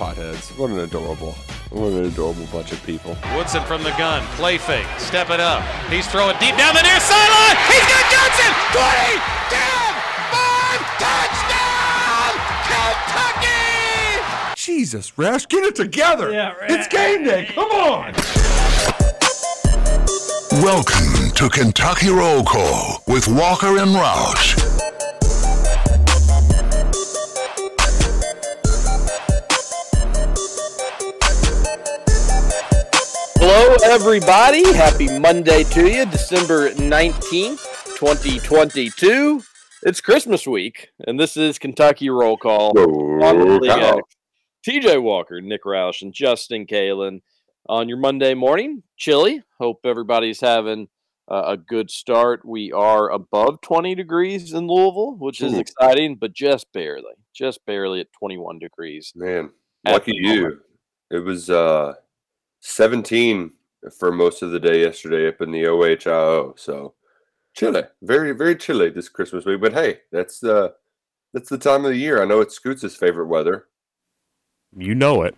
Potheads. What an adorable, what an adorable bunch of people. Woodson from the gun. Play fake. Step it up. He's throwing deep down the near sideline. He's got Johnson. 20, 10, 5, touchdown! Kentucky! Jesus, Rash, get it together. Yeah, right. It's game day. Come on. Welcome to Kentucky Roll Call with Walker and Roush. Hello, everybody. Happy Monday to you, December 19th, 2022. It's Christmas week, and this is Kentucky Roll Call. League X. TJ Walker, Nick Roush, and Justin Kalen on your Monday morning. Chilly. Hope everybody's having uh, a good start. We are above 20 degrees in Louisville, which is Ooh. exciting, but just barely, just barely at 21 degrees. Man, lucky you. moment. It was uh, 17 for most of the day yesterday up in the OHIO. So chilly, very, very chilly this Christmas week. But hey, that's uh, that's the time of the year. I know it's Scoots' favorite weather. You know it.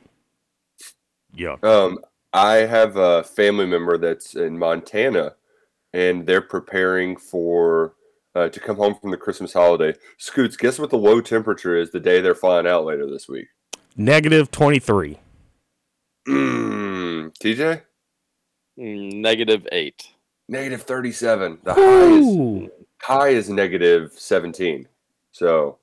Yeah. Um, I have a family member that's in Montana, and they're preparing for uh, to come home from the Christmas holiday. Scoots, guess what the low temperature is the day they're flying out later this week? Negative 23. Mm, TJ, Negative eight. negative thirty-seven. The high is high is negative seventeen. So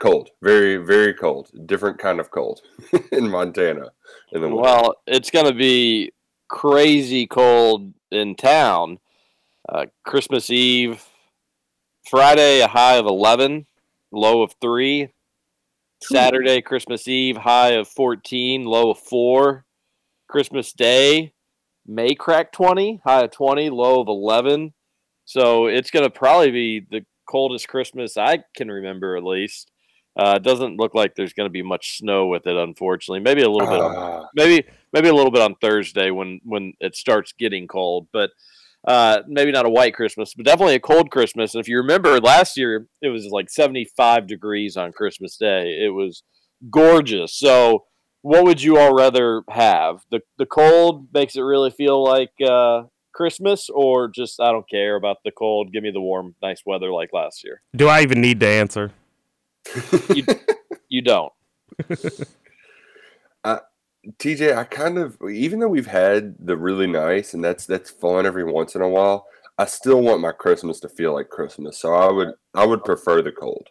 cold, very, very cold. Different kind of cold in Montana. In the winter. Well, it's going to be crazy cold in town. Uh, Christmas Eve, Friday, a high of 11, low of 3. Saturday, Christmas Eve, high of 14, low of 4. Christmas Day, may crack 20, high of 20, low of 11. So it's going to probably be the coldest Christmas I can remember, at least. Uh, it doesn't look like there's going to be much snow with it, unfortunately. Maybe a little bit on Ah, maybe maybe a little bit on Thursday when when it starts getting cold, but uh, maybe not a white Christmas, but definitely a cold Christmas. And if you remember last year, it was like 75 degrees on Christmas Day. It was gorgeous. So, what would you all rather have? The the cold makes it really feel like uh, Christmas, or just I don't care about the cold. Give me the warm, nice weather like last year. Do I even need to answer? You, you don't. TJ, I kind of even though we've had the really nice and that's that's fun every once in a while, I still want my Christmas to feel like Christmas. So I would I would prefer the cold.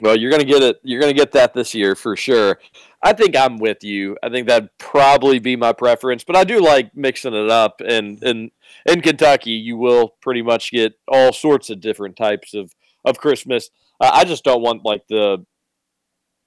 Well, you're gonna get it. You're gonna get that this year for sure. I think I'm with you. I think that'd probably be my preference, but I do like mixing it up. And in in Kentucky, you will pretty much get all sorts of different types of of Christmas. Uh, I just don't want like the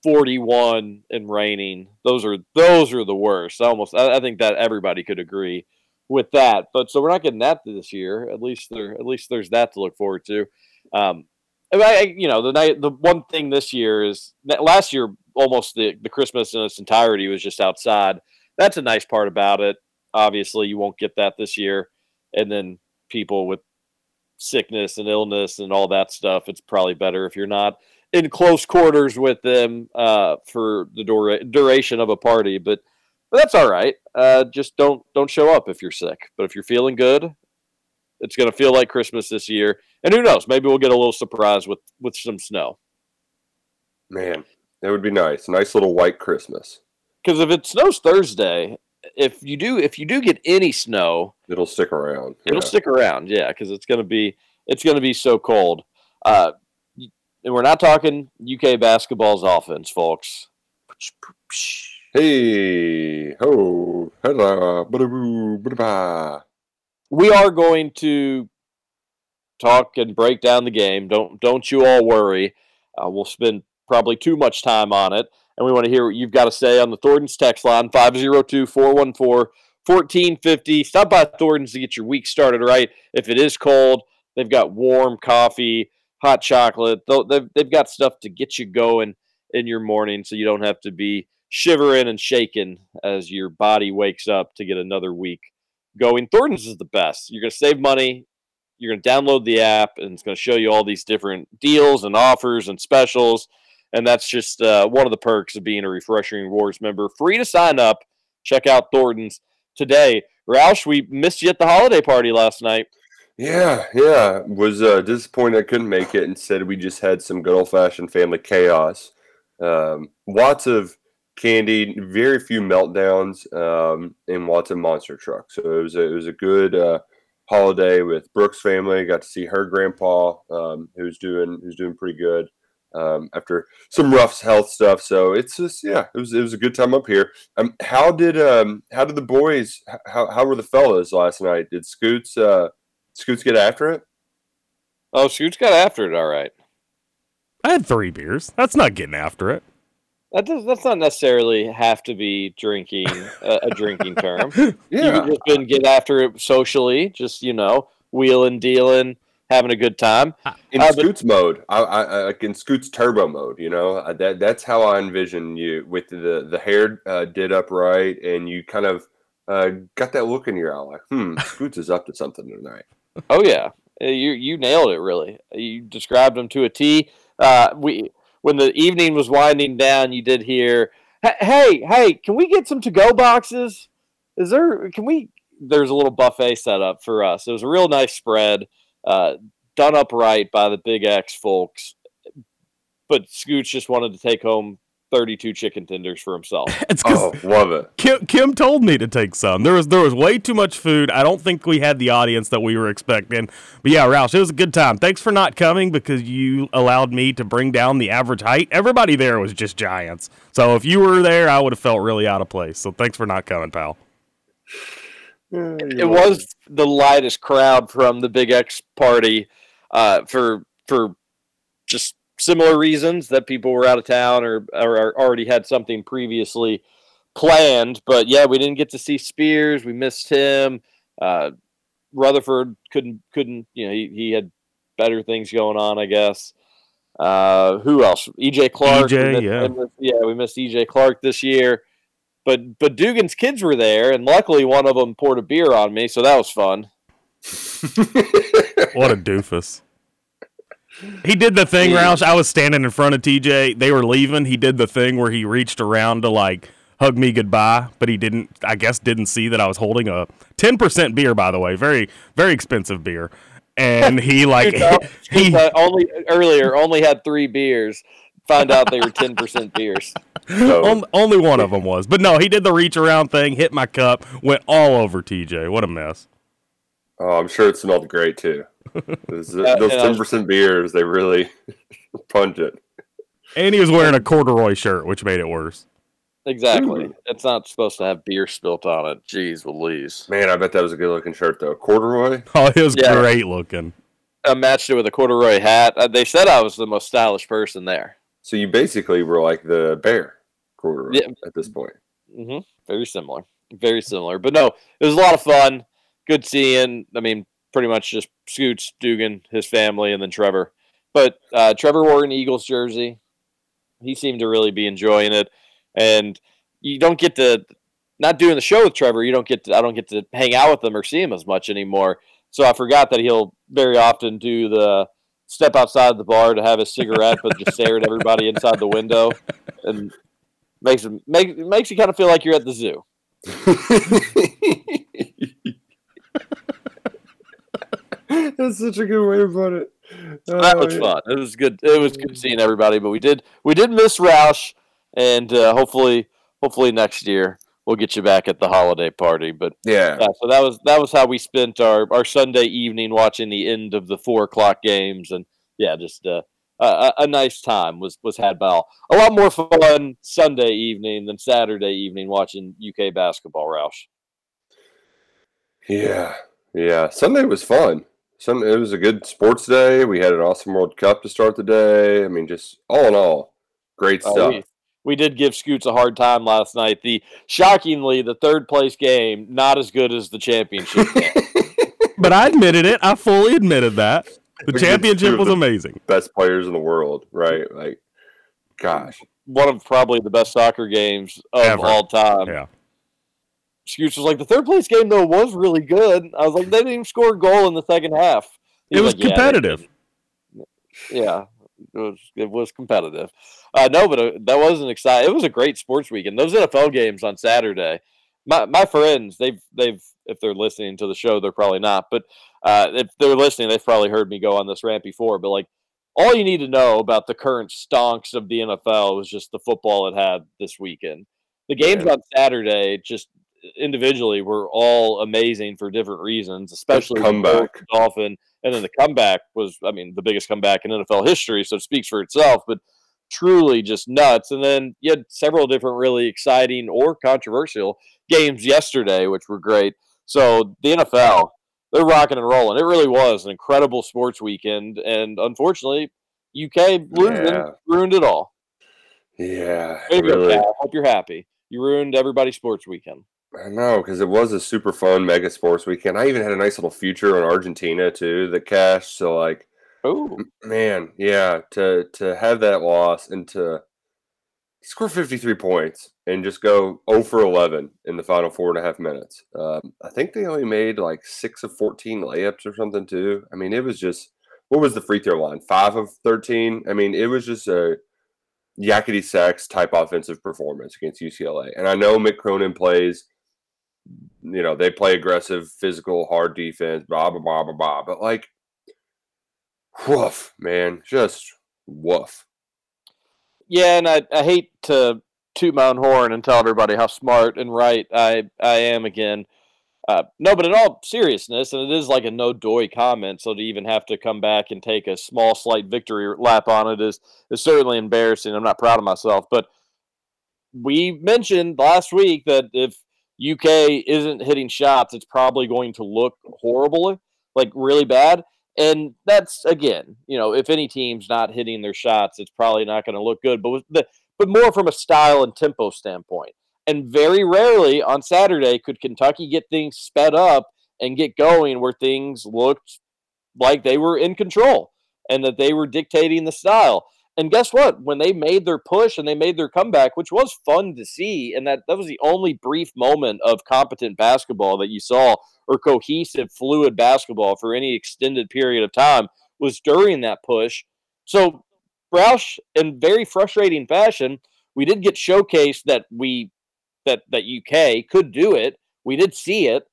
41 and raining. Those are those are the worst. I almost. I, I think that everybody could agree with that. But so we're not getting that this year. At least there. At least there's that to look forward to. Um, I you know, the night, the one thing this year is last year almost the, the Christmas in its entirety was just outside. That's a nice part about it. Obviously, you won't get that this year. And then people with sickness and illness and all that stuff, it's probably better if you're not in close quarters with them uh, for the dura- duration of a party. But but that's all right. Uh, just don't don't show up if you're sick. But if you're feeling good, it's going to feel like Christmas this year. And who knows? Maybe we'll get a little surprise with with some snow. Man, that would be nice. Nice little white Christmas. Because if it snows Thursday, if you do if you do get any snow, It'll stick around. it'll Yeah. stick around. Yeah, because it's going to be it's going to be so cold. Uh, and we're not talking UK basketball's offense, folks. Hey, ho, hello. We are going to talk and break down the game. Don't don't you all worry. Uh, we'll spend probably too much time on it, and we want to hear what you've got to say on the Thornton's text line 502-414-1450. Stop by Thornton's to get your week started right. If it is cold, they've got warm coffee, hot chocolate. They've, they've got stuff to get you going in your morning so you don't have to be shivering and shaking as your body wakes up to get another week going. Thornton's is the best. You're going to save money. You're going to download the app, and it's going to show you all these different deals and offers and specials. And that's just uh, one of the perks of being a Refreshing Rewards member. Free to sign up. Check out Thornton's today. Roush, we missed you at the holiday party last night. Yeah, yeah. Was uh, disappointed I couldn't make it. Instead, we just had some good old fashioned family chaos. Um, lots of candy, very few meltdowns, um, and lots of monster trucks. So it was a, it was a good uh, holiday with Brooks' family. Got to see her grandpa, um, who's doing who's doing pretty good um, after some rough health stuff. So it's just yeah, it was it was a good time up here. Um, how did um how did the boys how how were the fellas last night? Did Scoots uh Scoots get after it? Oh, Scoots got after it. All right. I had three beers. That's not getting after it. That does. That's not necessarily have to be drinking a, a drinking term. Yeah. You can just been get after it socially. Just you know, wheeling, dealing, having a good time. in Uh, but- Scoots mode, I, I, I like in Scoots turbo mode. You know uh, that that's how I envision you with the the hair uh, did up right, and you kind of uh, got that look in your eye, like, hmm, Scoots is up to something tonight. Oh yeah, Uh, you you nailed it. Really, you described them to a T. Uh, we when the evening was winding down, you did hear, "Hey, hey, can we get some to go boxes? Is there? Can we?" There's a little buffet set up for us. It was a real nice spread, uh, done up right by the Big X folks. But Scoots just wanted to take home 32 chicken tenders for himself. It's because Oh, love it. Kim, Kim told me to take some. There was there was way too much food. I don't think we had the audience that we were expecting. But yeah, Roush, it was a good time. Thanks for not coming because you allowed me to bring down the average height. Everybody there was just giants. So if you were there, I would have felt really out of place. So thanks for not coming, pal. it was the lightest crowd from the Big X party uh, for for just similar reasons that people were out of town or, or, already had something previously planned. But yeah, we didn't get to see Spears. We missed him. Uh, Rutherford couldn't couldn't you know he, he had better things going on, I guess. Uh, who else? EJ Clark. EJ, missed- yeah. missed- yeah, we missed EJ Clark this year. But but Dugan's kids were there, and luckily one of them poured a beer on me, so that was fun. What a doofus. He did the thing, Roush. I was standing in front of TJ. They were leaving. He did the thing where he reached around to like hug me goodbye, but he didn't. I guess didn't see that I was holding a ten percent beer. By the way, very very expensive beer. And he like he only earlier only had three beers. Found out they were ten percent beers. So, on, only one of them was, but no, he did the reach around thing, hit my cup, went all over TJ. What a mess. oh, I'm sure it smelled great too. Those, Yeah, and 10% beers, they really punch it. And he was wearing a corduroy shirt, which made it worse. Exactly. Ooh. It's not supposed to have beer spilt on it. Jeez, Louise. Man, I bet that was a good looking shirt though. Corduroy. Oh, it was Yeah. great looking. I matched it with a corduroy hat. Uh, they said I was the most stylish person there. So you basically were like the bear corduroy Yeah. at this point. Mm-hmm. Very similar. Very similar. But no, it was a lot of fun. Good seeing. I mean, pretty much just Scoots, Dugan, his family, and then Trevor. But uh, Trevor wore an Eagles jersey. He seemed to really be enjoying it. And you don't get to, not doing the show with Trevor, you don't get to, I don't get to hang out with him or see him as much anymore. So I forgot that he'll very often do the step outside the bar to have a cigarette, but just stare at everybody inside the window. And makes him make, makes you kind of feel like you're at the zoo. That's such a good way to put it. that Oh, was yeah. fun. It was good. It was good seeing everybody, but we did we did miss Roush, and uh, hopefully hopefully next year we'll we'll get you back at the holiday party. But Yeah. yeah, so that was that was how we spent our, our Sunday evening watching the end of the four o'clock games, and yeah, just uh, a, a nice time was was had by all. A lot more fun Sunday evening than Saturday evening watching UK basketball. Roush. Yeah. Yeah. Sunday was fun. Sunday it was a good sports day. We had an awesome World Cup to start the day. I mean, just all in all, great oh, stuff. we, we did give Scoots a hard time last night. The shockingly, the third place game not as good as the championship game. But I admitted it. I fully admitted that. The We did two championship was the amazing. Best players in the world, right? Like, gosh. One of probably the best soccer games of Ever. all time. Yeah. Scoots was like, the third place game though was really good. I was like, they didn't even score a goal in the second half. He It was like, competitive. yeah, it was it was competitive. Uh, no, but uh, that wasn't exciting. It was a great sports weekend. Those NFL games on Saturday. My my friends, they've they've if they're listening to the show, they're probably not. But uh, if they're listening, they've probably heard me go on this rant before. But like, all you need to know about the current stonks of the NFL was just the football it had this weekend. The games Yeah. on Saturday, just individually, were all amazing for different reasons, especially the comeback. Bills, Dolphin, and then the comeback was, I mean, the biggest comeback in NFL history, so it speaks for itself. But truly just nuts. And then you had several different really exciting or controversial games yesterday, which were great. So the NFL, they're rocking and rolling. It really was an incredible sports weekend, and unfortunately, UK losing Yeah. ruined it all. Yeah. Really. Hope you're happy. You ruined everybody's sports weekend. I know because it was a super fun mega sports weekend. I even had a nice little future on Argentina too the cash. So like, Oh, man, yeah, to to have that loss and to score fifty three points and just go zero for eleven in the final four and a half minutes. Um, I think they only made like six of fourteen layups or something too. I mean, it was just what was the free throw line? Five of thirteen. I mean, it was just a yakety sax type offensive performance against UCLA. And I know Mick Cronin plays you know, they play aggressive, physical, hard defense, blah blah blah blah blah. But like, woof, man, just woof. yeah, and I, I hate to toot my own horn and tell everybody how smart and right I I am again. Uh, no, but in all seriousness, and it is like a no doy comment, so to even have to come back and take a small, slight victory lap on it is is certainly embarrassing. I'm not proud of myself, but we mentioned last week that if UK isn't hitting shots, it's probably going to look horrible, like really bad. And that's again, you know, if any team's not hitting their shots, it's probably not going to look good. But the but more from a style and tempo standpoint. And very rarely on Saturday could Kentucky get things sped up and get going where things looked like they were in control and that they were dictating the style. And guess what? When they made their push and they made their comeback, which was fun to see, and that, that was the only brief moment of competent basketball that you saw or cohesive, fluid basketball for any extended period of time was during that push. So, Roush, in very frustrating fashion, we did get showcased that we that that UK could do it. We did see it,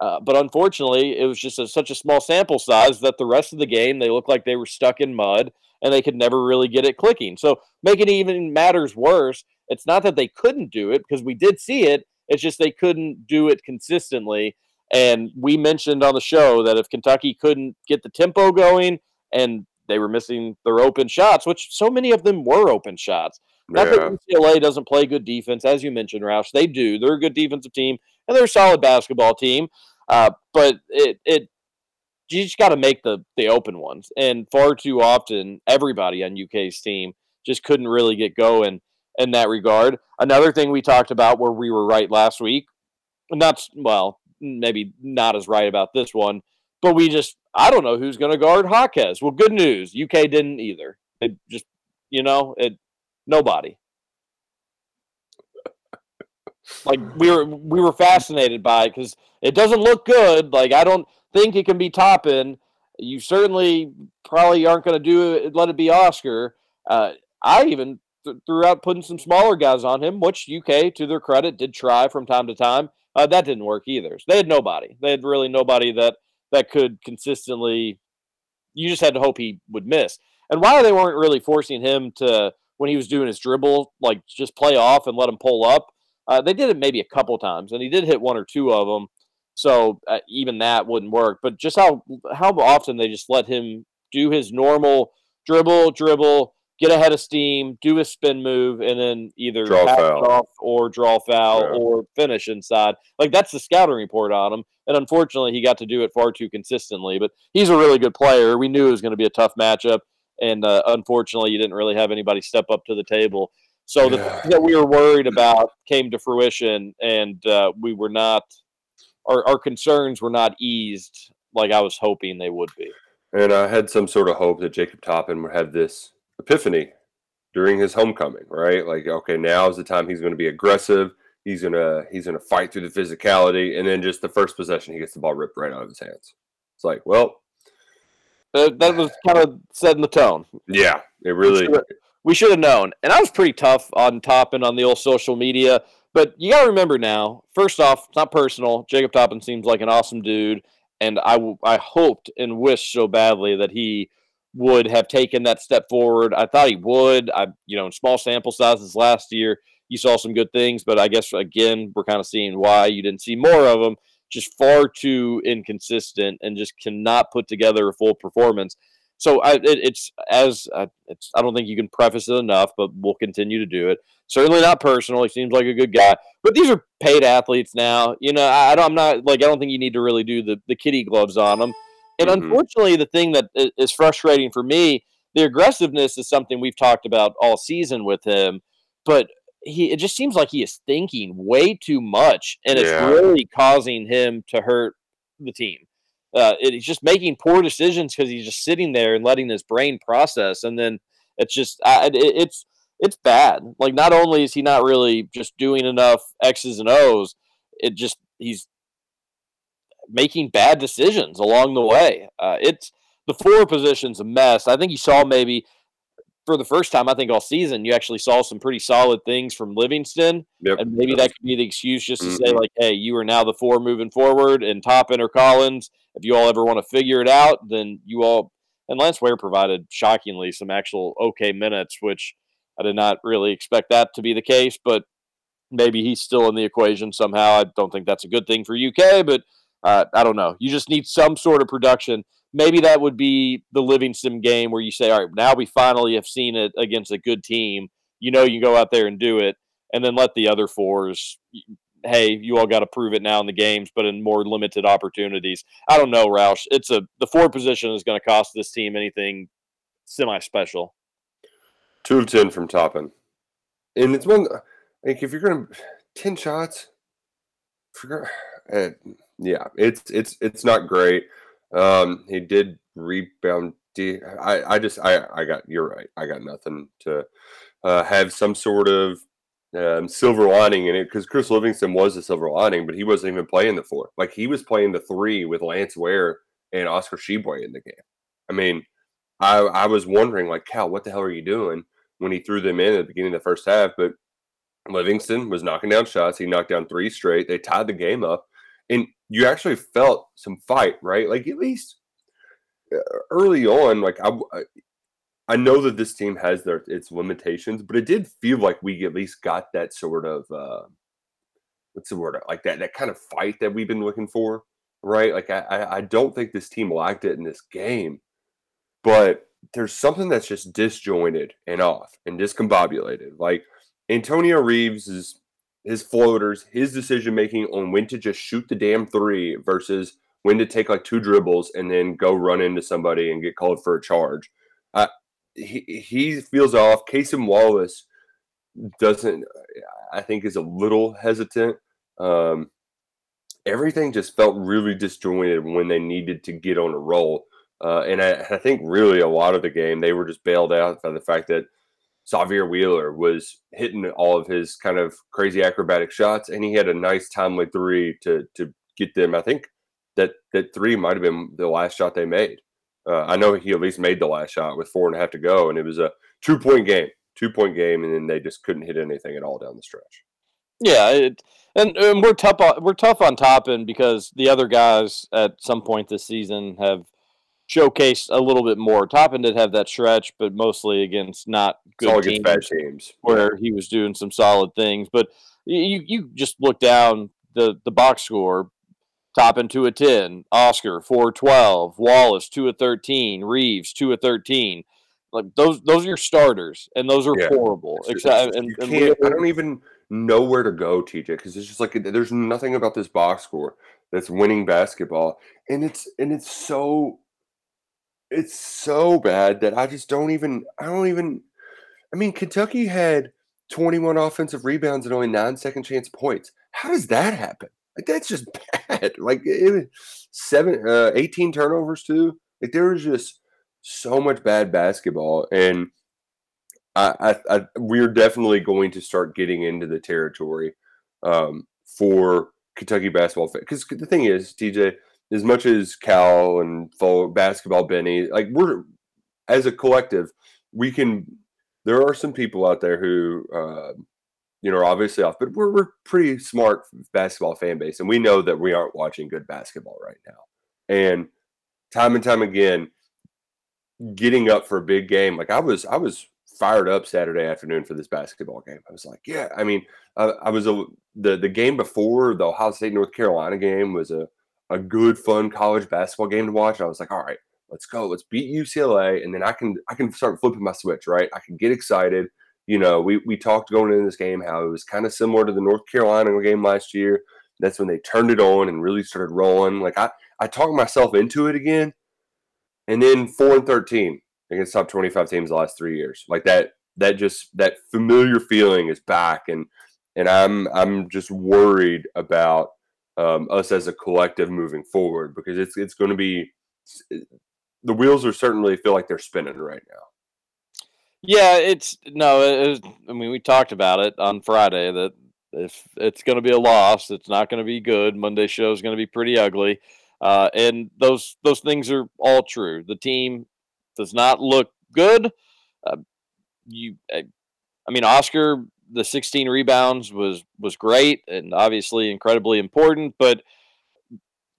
uh, but unfortunately, it was just a, such a small sample size that the rest of the game they looked like they were stuck in mud and they could never really get it clicking. So, making it even matters worse. It's not that they couldn't do it because we did see it. It's just they couldn't do it consistently. And we mentioned on the show that if Kentucky couldn't get the tempo going and they were missing their open shots, which so many of them were open shots. Not Yeah. that UCLA doesn't play good defense, as you mentioned, Roush. They do. They're a good defensive team, and they're a solid basketball team. Uh, but it it you just got to make the the open ones, and far too often, everybody on UK's team just couldn't really get going in that regard. Another thing we talked about where we were right last week, not s- well, maybe not as right about this one, but we just I don't know who's going to guard Jaquez. Well, good news, UK didn't either. It just you know it nobody. Like we were we were fascinated by it because it doesn't look good. Like I don't think it can be Toppin. You certainly probably aren't going to do it. Let it be Oscar. Uh, I even th- threw out putting some smaller guys on him, which UK, to their credit, did try from time to time. Uh, that didn't work either. So they had nobody. They had really nobody that that could consistently. You just had to hope he would miss. And why they weren't really forcing him to when he was doing his dribble, like just play off and let him pull up. Uh, they did it maybe a couple times, and he did hit one or two of them. So uh, even that wouldn't work. But just how how often they just let him do his normal dribble, dribble, get ahead of steam, do a spin move, and then either Draw foul. off or draw foul Yeah. or finish inside. Like that's the scouting report on him. And unfortunately, he got to do it far too consistently. But he's a really good player. We knew it was going to be a tough matchup, and uh, unfortunately, you didn't really have anybody step up to the table. So the Yeah. thing that we were worried about came to fruition, and uh, we were not. Our, our concerns were not eased like I was hoping they would be. And I had some sort of hope that Jacob Toppin would have this epiphany during his homecoming, right? Like, okay, now is the time he's going to be aggressive. He's gonna he's gonna fight through the physicality, and then just the first possession, he gets the ball ripped right out of his hands. It's like, well, That, that was kind of setting the tone. yeah, it really. We should have known. And I was pretty tough on Toppin on the old social media. But you got to remember now, first off, it's not personal. Jacob Toppin seems like an awesome dude. And I, hoped and wished so badly that he would have taken that step forward. I thought he would. I, you know, in small sample sizes last year, you saw some good things. But I guess, again, we're kind of seeing why you didn't see more of him. Just far too inconsistent and just cannot put together a full performance. So I, it, it's as uh, it's. I don't think you can preface it enough, but we'll continue to do it. Certainly not personal. He seems like a good guy, but these are paid athletes now. You know, I, I don't, I'm not like I don't think you need to really do the the kitty gloves on them. And Mhm. unfortunately, the thing that is frustrating for me, the aggressiveness is something we've talked about all season with him, but he it just seems like he is thinking way too much, and it's really causing him to hurt the team. Uh, it, he's just making poor decisions because he's just sitting there and letting his brain process, and then it's just I, it, it's it's bad. Like not only is he not really just doing enough X's and O's, it just he's making bad decisions along the way. Uh, it's the four positions a mess. I think you saw maybe for the first time, I think all season, you actually saw some pretty solid things from Livingston. Yep. And maybe that could be the excuse just to say, Mhm. like, hey, you are now the four moving forward, and Toppin or Collins. If you all ever want to figure it out, then you all. And Lance Ware provided shockingly some actual okay minutes, which I did not really expect that to be the case, but maybe he's still in the equation somehow. I don't think that's a good thing for UK, but uh, I don't know. You just need some sort of production. Maybe that would be the Livingston game where you say, all right, now we finally have seen it against a good team. You know, you can go out there and do it, and then let the other fours. Hey, you all got to prove it now in the games, but in more limited opportunities. I don't know, Roush. It's a the four position is going to cost this team anything semi special. Two of ten from Toppin, and it's one like if you're gonna ten shots, yeah, it's it's it's not great. Um, he did rebound. I I just I I got you're right. I got nothing to uh, have some sort of um, silver lining in it because Chris Livingston was the silver lining, but he wasn't even playing the four. Like he was playing the three with Lance Ware and Oscar Tshiebwe in the game. I mean, I I was wondering like, Cal, what the hell are you doing when he threw them in at the beginning of the first half? But Livingston was knocking down shots. He knocked down three straight. They tied the game up, and you actually felt some fight, right? Like at least uh, early on, like I, I- I know that this team has their its limitations, but it did feel like we at least got that sort of uh, what's the word like that that kind of fight that we've been looking for, right? Like I I, I don't think this team lacked it in this game, but there's something that's just disjointed and off and discombobulated. Like Antonio Reeves is his floaters, his decision making on when to just shoot the damn three versus when to take like two dribbles and then go run into somebody and get called for a charge. Uh, he he feels off. Cason Wallace doesn't. I think is a little hesitant. Um, everything just felt really disjointed when they needed to get on a roll. Uh, and I, I think really a lot of the game they were just bailed out by the fact that Sahvir Wheeler was hitting all of his kind of crazy acrobatic shots, and he had a nice timely three to to get them. I think that that three might have been the last shot they made. Uh, I know he at least made the last shot with four and a half to go, and it was a two point game, two point game, and then they just couldn't hit anything at all down the stretch. Yeah, it, and, and we're tough. On, we're tough on Toppin because the other guys at some point this season have showcased a little bit more. Toppin did have that stretch, but mostly against not good against teams bad teams. where he was doing some solid things. But you you just look down the the box score. Toppin two of ten, Oscar four twelve, Wallace two of thirteen, Reeves two of thirteen. Like those those are your starters, and those are Yeah. horrible. It's- Except it's- and, and I don't even know where to go, TJ, because it's just like there's nothing about this box score that's winning basketball, and it's and it's so it's so bad that I just don't even I don't even I mean Kentucky had 21 offensive rebounds and only nine second chance points. How does that happen? Like that's just bad. Like it, seven uh, 18 turnovers too. Like there was just so much bad basketball and I, I, I we're definitely going to start getting into the territory um, for Kentucky basketball because the thing is, TJ, as much as Cal and full basketball Benny, like we're as a collective, we can. There are some people out there who, uh, you know, are obviously off, but we're we're pretty smart basketball fan base, and we know that we aren't watching good basketball right now. And time and time again, getting up for a big game, like I was, I was fired up Saturday afternoon for this basketball game. I was like, yeah, I mean, I, I was a the the game before the Ohio State North Carolina game was a a good fun college basketball game to watch. I was like, all right, let's go, let's beat UCLA, and then I can I can start flipping my switch, right? I can get excited. You know, we we talked going into this game how it was kind of similar to the North Carolina game last year. That's when they turned it on and really started rolling. Like I I talked myself into it again, and then four and thirteen against top twenty five teams the last three years. Like that that just that familiar feeling is back, and and I'm I'm just worried about um, us as a collective moving forward because it's it's going to be the wheels are certainly feel like they're spinning right now. Yeah, it's no. It I mean, we talked about it on Friday that if it's going to be a loss, it's not going to be good. Monday show is going to be pretty ugly, uh, and those those things are all true. The team does not look good. Uh, you, I, I mean, Oscar, the 16 rebounds was was great and obviously incredibly important, but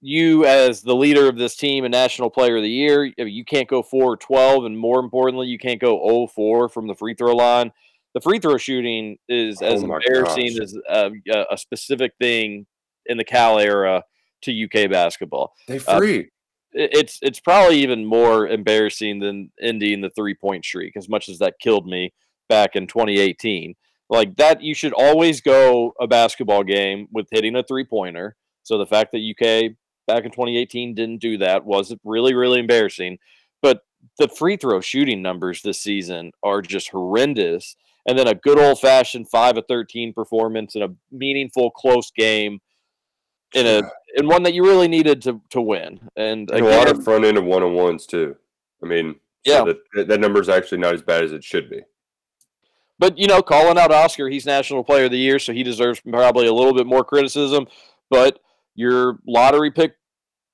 you as the leader of this team and national player of the year, you can't go 4 or 12 and more importantly, you can't go 0 4 from the free throw line. The free throw shooting is as Oh my embarrassing gosh. as a, a specific thing in the Cal era to UK basketball. They Uh, free. It- It's it's probably even more embarrassing than ending the three point streak, as much as that killed me back in 2018. Like that, you should always go a basketball game with hitting a three pointer. So the fact that UK back in 2018 didn't do that was really really embarrassing. But the free throw shooting numbers this season are just horrendous. And then a good old fashioned five of 13 performance in a meaningful close game in a in one that you really needed to to win. And And a lot of front end of one on ones too. I mean, Yeah. so that that number is actually not as bad as it should be. but you know, calling out Oscar, he's National Player of the Year, so he deserves probably a little bit more criticism. But your lottery pick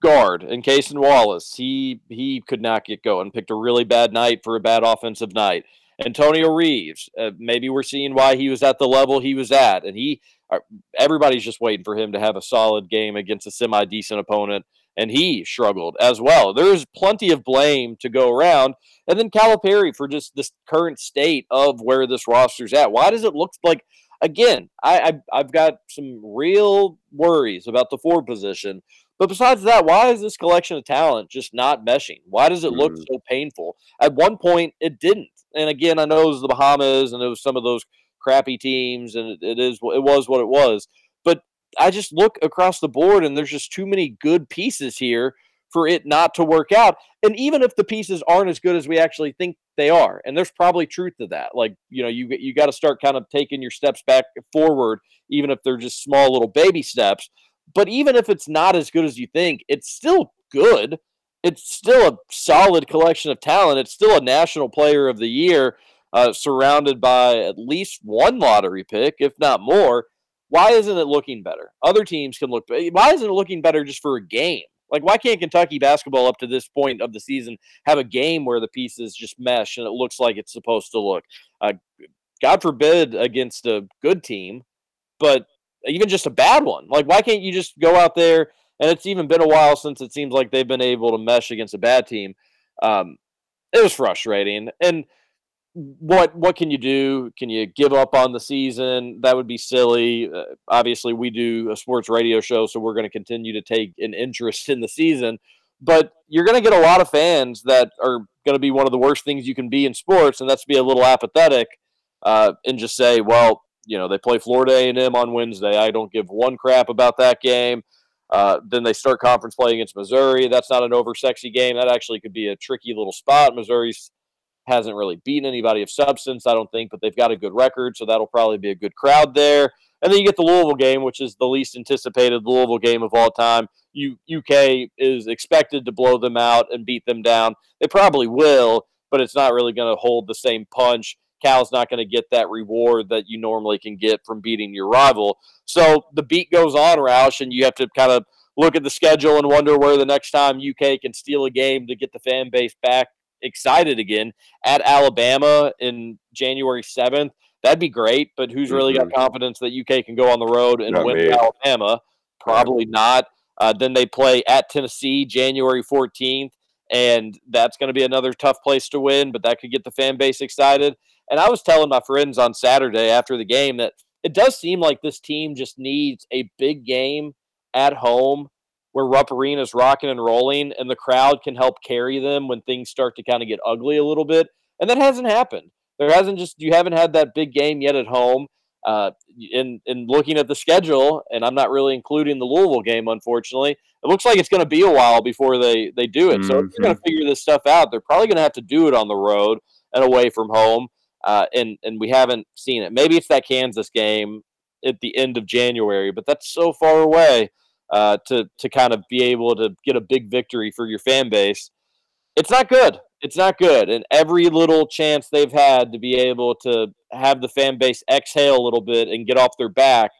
guard in Cason Wallace, he he could not get going. Picked a really bad night for a bad offensive night. Antonio Reeves, uh, maybe we're seeing why he was at the level he was at, and he uh, everybody's just waiting for him to have a solid game against a semi decent opponent, and he struggled as well. There's plenty of blame to go around, and then Calipari for just this current state of where this roster's at. Why does it look like? Again, I, I I've got some real worries about the forward position. But besides that, why is this collection of talent just not meshing? Why does it look Mm. so painful? At one point, it didn't. And again, I know it was the Bahamas and it was some of those crappy teams, and it, it is it was what it was. But I just look across the board, and there's just too many good pieces here for it not to work out. And even if the pieces aren't as good as we actually think they are, and there's probably truth to that. Like you know, you you got to start kind of taking your steps back forward, even if they're just small little baby steps. But even if it's not as good as you think, it's still good. It's still a solid collection of talent. It's still a national player of the year, uh, surrounded by at least one lottery pick, if not more. Why isn't it looking better? Other teams can look. Why isn't it looking better just for a game? Like, why can't Kentucky basketball up to this point of the season have a game where the pieces just mesh and it looks like it's supposed to look? Uh, God forbid against a good team, but even just a bad one. Like, why can't you just go out there? And it's even been a while since it seems like they've been able to mesh against a bad team. Um, it was frustrating. And what what can you do? Can you give up on the season? That would be silly. Uh, obviously, we do a sports radio show, so we're going to continue to take an interest in the season. But you're going to get a lot of fans that are going to be one of the worst things you can be in sports, and that's to be a little apathetic uh, and just say, well, you know, they play Florida A&M on Wednesday. I don't give one crap about that game. Uh, then they start conference play against Missouri. That's not an over sexy game. That actually could be a tricky little spot. Missouri hasn't really beaten anybody of substance, I don't think, but they've got a good record, so that'll probably be a good crowd there. And then you get the Louisville game, which is the least anticipated Louisville game of all time. U- UK is expected to blow them out and beat them down. They probably will, but it's not really going to hold the same punch. Cal's not going to get that reward that you normally can get from beating your rival. So the beat goes on, Roush, and you have to kind of look at the schedule and wonder where the next time UK can steal a game to get the fan base back excited again at Alabama in January 7th. That'd be great, but who's really got Mhm. confidence that UK can go on the road and Not win. Alabama? Probably not. Uh, then they play at Tennessee January 14th, and that's going to be another tough place to win, but that could get the fan base excited. And I was telling my friends on Saturday after the game that it does seem like this team just needs a big game at home where Rupp Arena is rocking and rolling and the crowd can help carry them when things start to kind of get ugly a little bit. And that hasn't happened. There hasn't just, you haven't had that big game yet at home. Uh, in, in looking at the schedule, and I'm not really including the Louisville game, unfortunately, it looks like it's going to be a while before they, they do it. So if they're going to figure this stuff out, they're probably going to have to do it on the road and away from home. Uh, and, and we haven't seen it. Maybe it's that Kansas game at the end of January, but that's so far away uh, to to kind of be able to get a big victory for your fan base. It's not good. It's not good. And every little chance they've had to be able to have the fan base exhale a little bit and get off their back,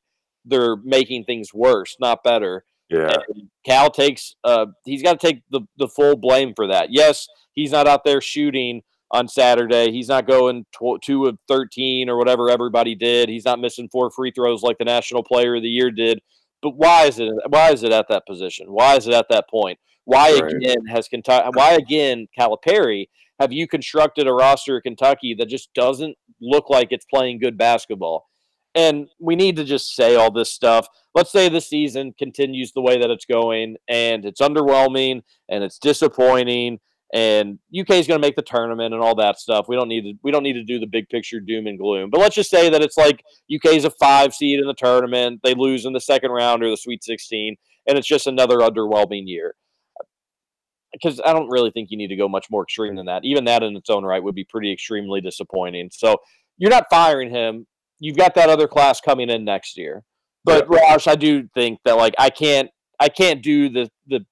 they're making things worse, not better. Yeah. And Cal takes uh he's got to take the the full blame for that. Yes, he's not out there shooting on Saturday. He's not going tw- 2 of 13 or whatever everybody did. He's not missing four free throws like the national player of the year did. But why is it why is it at that position? Why is it at that point? Why Right. again has Kentucky why again Calipari have you constructed a roster of Kentucky that just doesn't look like it's playing good basketball? And we need to just say all this stuff. Let's say the season continues the way that it's going and it's underwhelming and it's disappointing and UK is going to make the tournament and all that stuff. We don't need to we don't need to do the big picture doom and gloom. But let's just say that it's like UK is a 5 seed in the tournament, they lose in the second round or the Sweet 16 and it's just another underwhelming year. Because I don't really think you need to go much more extreme than that. Even that in its own right would be pretty extremely disappointing. So you're not firing him. You've got that other class coming in next year. But Roush, I do think that like I can't I can't do the the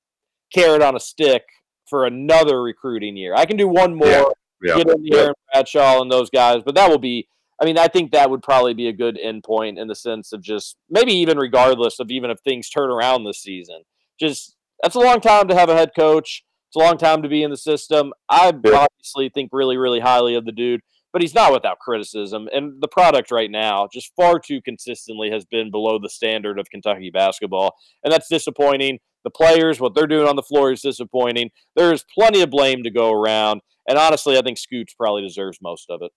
carrot on a stick for another recruiting year. I can do one more, Yeah, yeah, get in the yeah. Aaron Bradshaw and those guys, but that will be. I mean, I think that would probably be a good endpoint in the sense of just maybe even regardless of even if things turn around this season. Just that's a long time to have a head coach. It's a long time to be in the system. I Yeah. obviously think really, really highly of the dude, but he's not without criticism. And the product right now, just far too consistently, has been below the standard of Kentucky basketball, and that's disappointing. The players, what they're doing on the floor is disappointing. There's plenty of blame to go around, and honestly, I think Scoots probably deserves most of it.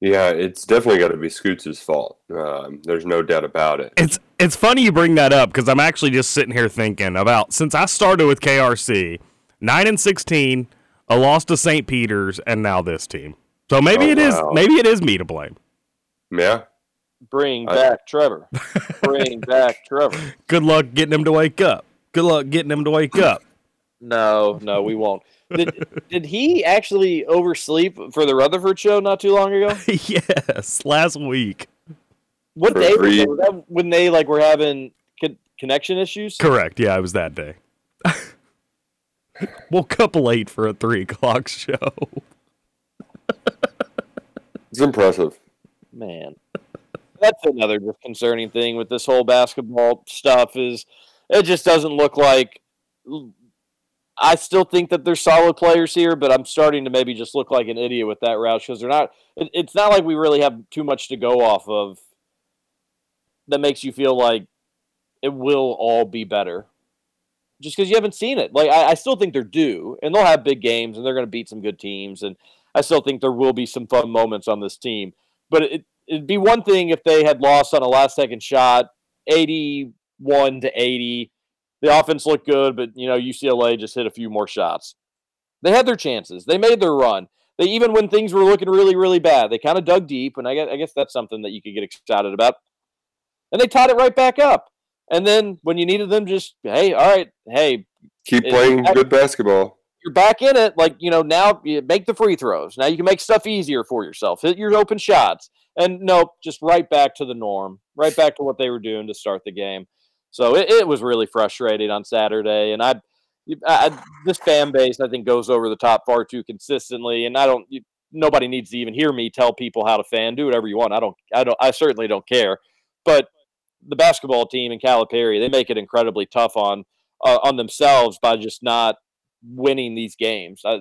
Yeah, it's definitely got to be Scoots' fault. Um, there's no doubt about it. It's it's funny you bring that up because I'm actually just sitting here thinking about since I started with KRC, nine and sixteen, a loss to St. Peter's, and now this team. So maybe Oh, it is wow. maybe it is me to blame. Yeah. Bring I- back Trevor. Bring back Trevor. Good luck getting him to wake up. Good luck getting him to wake up. No, no, we won't. Did, did he actually oversleep for the Rutherford show not too long ago? yes, last week. What For day was three- that? Was that when they like were having con- connection issues? Correct. Yeah, it was that day. Woke up late for a three o'clock show. It's impressive. Man, that's another just concerning thing with this whole basketball stuff is it just doesn't look like. I still think that there's solid players here, but I'm starting to maybe just look like an idiot with that route because they're not. It, it's not like we really have too much to go off of. That makes you feel like it will all be better. just because you haven't seen it. Like I, I still think they're due, and they'll have big games, and they're going to beat some good teams, and I still think there will be some fun moments on this team. But it, it'd be one thing if they had lost on a last second shot, eighty-one to eighty. The offense looked good, but you know UCLA just hit a few more shots. They had their chances. They made their run. They even when things were looking really, really bad, they kind of dug deep, and I guess, I guess that's something that you could get excited about. And they tied it right back up. And then when you needed them, just hey, all right, hey, keep playing good basketball. You're back in it. Like you know, now you make the free throws. Now you can make stuff easier for yourself. Hit your open shots. And nope, just right back to the norm, right back to what they were doing to start the game. So it, it was really frustrating on Saturday, and I, I, this fan base I think goes over the top far too consistently, and I don't. You, nobody needs to even hear me tell people how to fan. Do whatever you want. I don't. I don't. I certainly don't care. But the basketball team in Calipari, they make it incredibly tough on uh, on themselves by just not winning these games. Uh,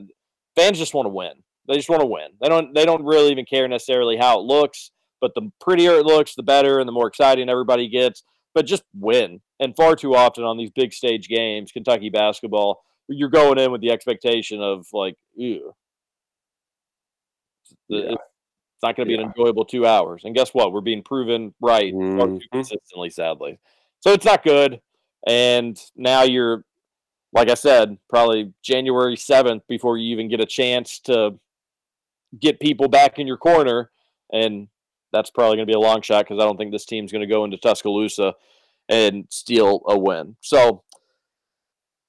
fans just want to win. They just want to win. They don't. They don't really even care necessarily how it looks. But the prettier it looks, the better, and the more exciting everybody gets. But just win. And far too often on these big stage games, Kentucky basketball, you're going in with the expectation of like, ew. Yeah. It's not going to be yeah. an enjoyable two hours. And guess what? We're being proven right mm-hmm. consistently, sadly. So it's not good. And now you're, like I said, probably January 7th before you even get a chance to get people back in your corner. And that's probably going to be a long shot because I don't think this team's going to go into Tuscaloosa and steal a win. So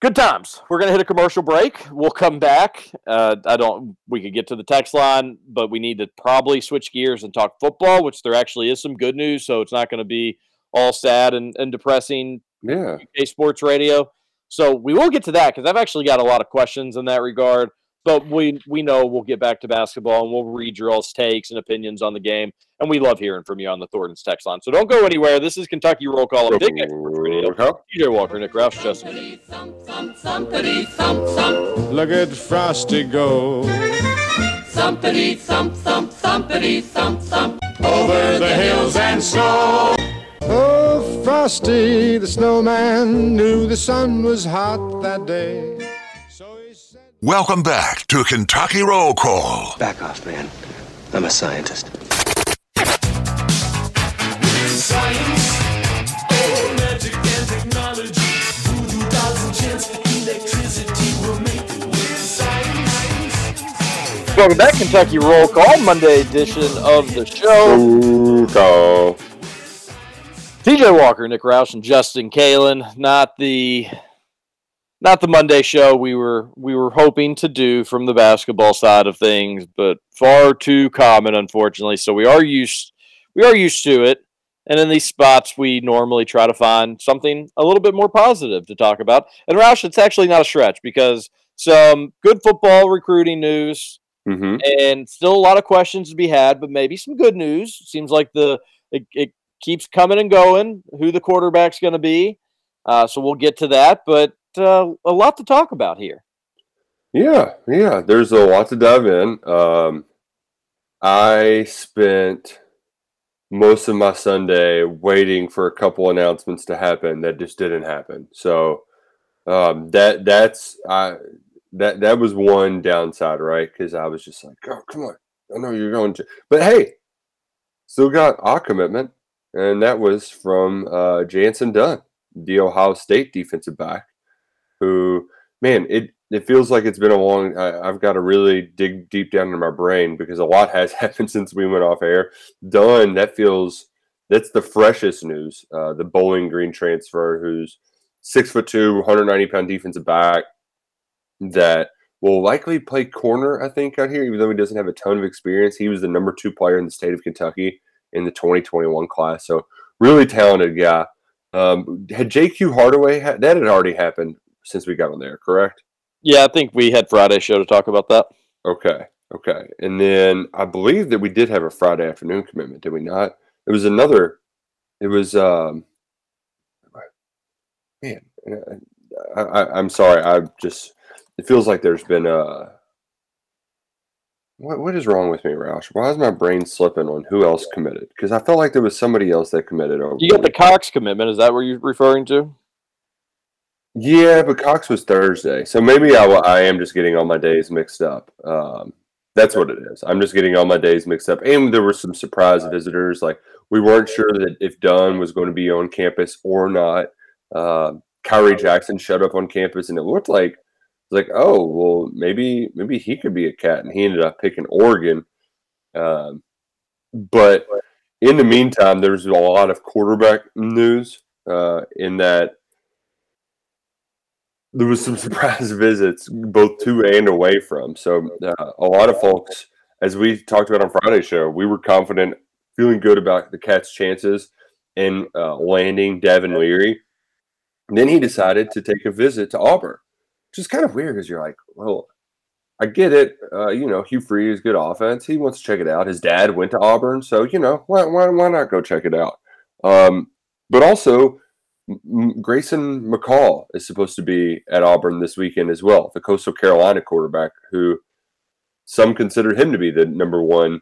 good times. We're gonna hit a commercial break. We'll come back. Uh, I don't. We could get to the text line, but we need to probably switch gears and talk football, which there actually is some good news. So it's not going to be all sad and, and depressing. Yeah. UK Sports Radio. So we will get to that because I've actually got a lot of questions in that regard. But we we know we'll get back to basketball and we'll read your all's takes and opinions on the game. And we love hearing from you on the Thornton's text line. So don't go anywhere. This is Kentucky Roll Call of Big Radio. TJ Walker, Nick Roush, Justin. Look at Frosty go. Thumpity thump thump thumpity thump thump over the hills and snow. Oh, Frosty the snowman knew the sun was hot that day. Welcome back to Kentucky Roll Call. Back off, man. I'm a scientist. Welcome back, Kentucky Roll Call, Monday edition of the show. Roll call. TJ Walker, Nick Roush, and Justin Kalen. Not the not the Monday show we were we were hoping to do from the basketball side of things, but far too common, unfortunately. So we are used we are used to it. And in these spots, we normally try to find something a little bit more positive to talk about. And Roush, it's actually not a stretch because some good football recruiting news mm-hmm. and still a lot of questions to be had, but maybe some good news. Seems like the it, it keeps coming and going. Who the quarterback's going to be? Uh, so we'll get to that. But uh, a lot to talk about here. Yeah, yeah. There's a lot to dive in. Um, I spent most of my Sunday waiting for a couple announcements to happen that just didn't happen. So um, that that's I that that was one downside, right? Because I was just like, oh, come on, I know you're going to, but hey, still got a commitment, and that was from uh, Jantzen Dunn, the Ohio State defensive back who, man, it it feels like it's been a long. I, have got to really dig deep down into my brain because a lot has happened since we went off air. Done. That feels that's the freshest news. Uh, the Bowling Green transfer, who's six foot two, 190 pound defensive back, that will likely play corner. I think out here, even though he doesn't have a ton of experience. He was the number two player in the state of Kentucky in the 2021 class. So really talented guy. Um, had JQ Hardaway that had already happened since we got on there, correct? Yeah, I think we had Friday show to talk about that. Okay, okay, and then I believe that we did have a Friday afternoon commitment, did we not? It was another. It was um. Man, I, I, I'm sorry. I just it feels like there's been a. What what is wrong with me, Roush? Why is my brain slipping on who else committed? Because I felt like there was somebody else that committed over. You got the Cox commitment. Is that what you're referring to? Yeah, but Cox was Thursday, so maybe I, I am just getting all my days mixed up. Um, that's what it is. I'm just getting all my days mixed up, and there were some surprise visitors. Like we weren't sure that if Dunn was going to be on campus or not. Uh, Kyrie Jackson showed up on campus, and it looked like like, oh, well, maybe maybe he could be a cat, and he ended up picking Oregon. Um, but in the meantime, there's a lot of quarterback news uh, in that there was some surprise visits both to and away from. So uh, a lot of folks, as we talked about on Friday's show, we were confident, feeling good about the Cats' chances in uh, landing Devin Leary. And then he decided to take a visit to Auburn, which is kind of weird because you're like, well, I get it. Uh, you know, Hugh Freeze, good offense. He wants to check it out. His dad went to Auburn, so you know, why why, why not go check it out? Um, but also, Grayson McCall is supposed to be at Auburn this weekend as well, the Coastal Carolina quarterback, who some consider him to be the number one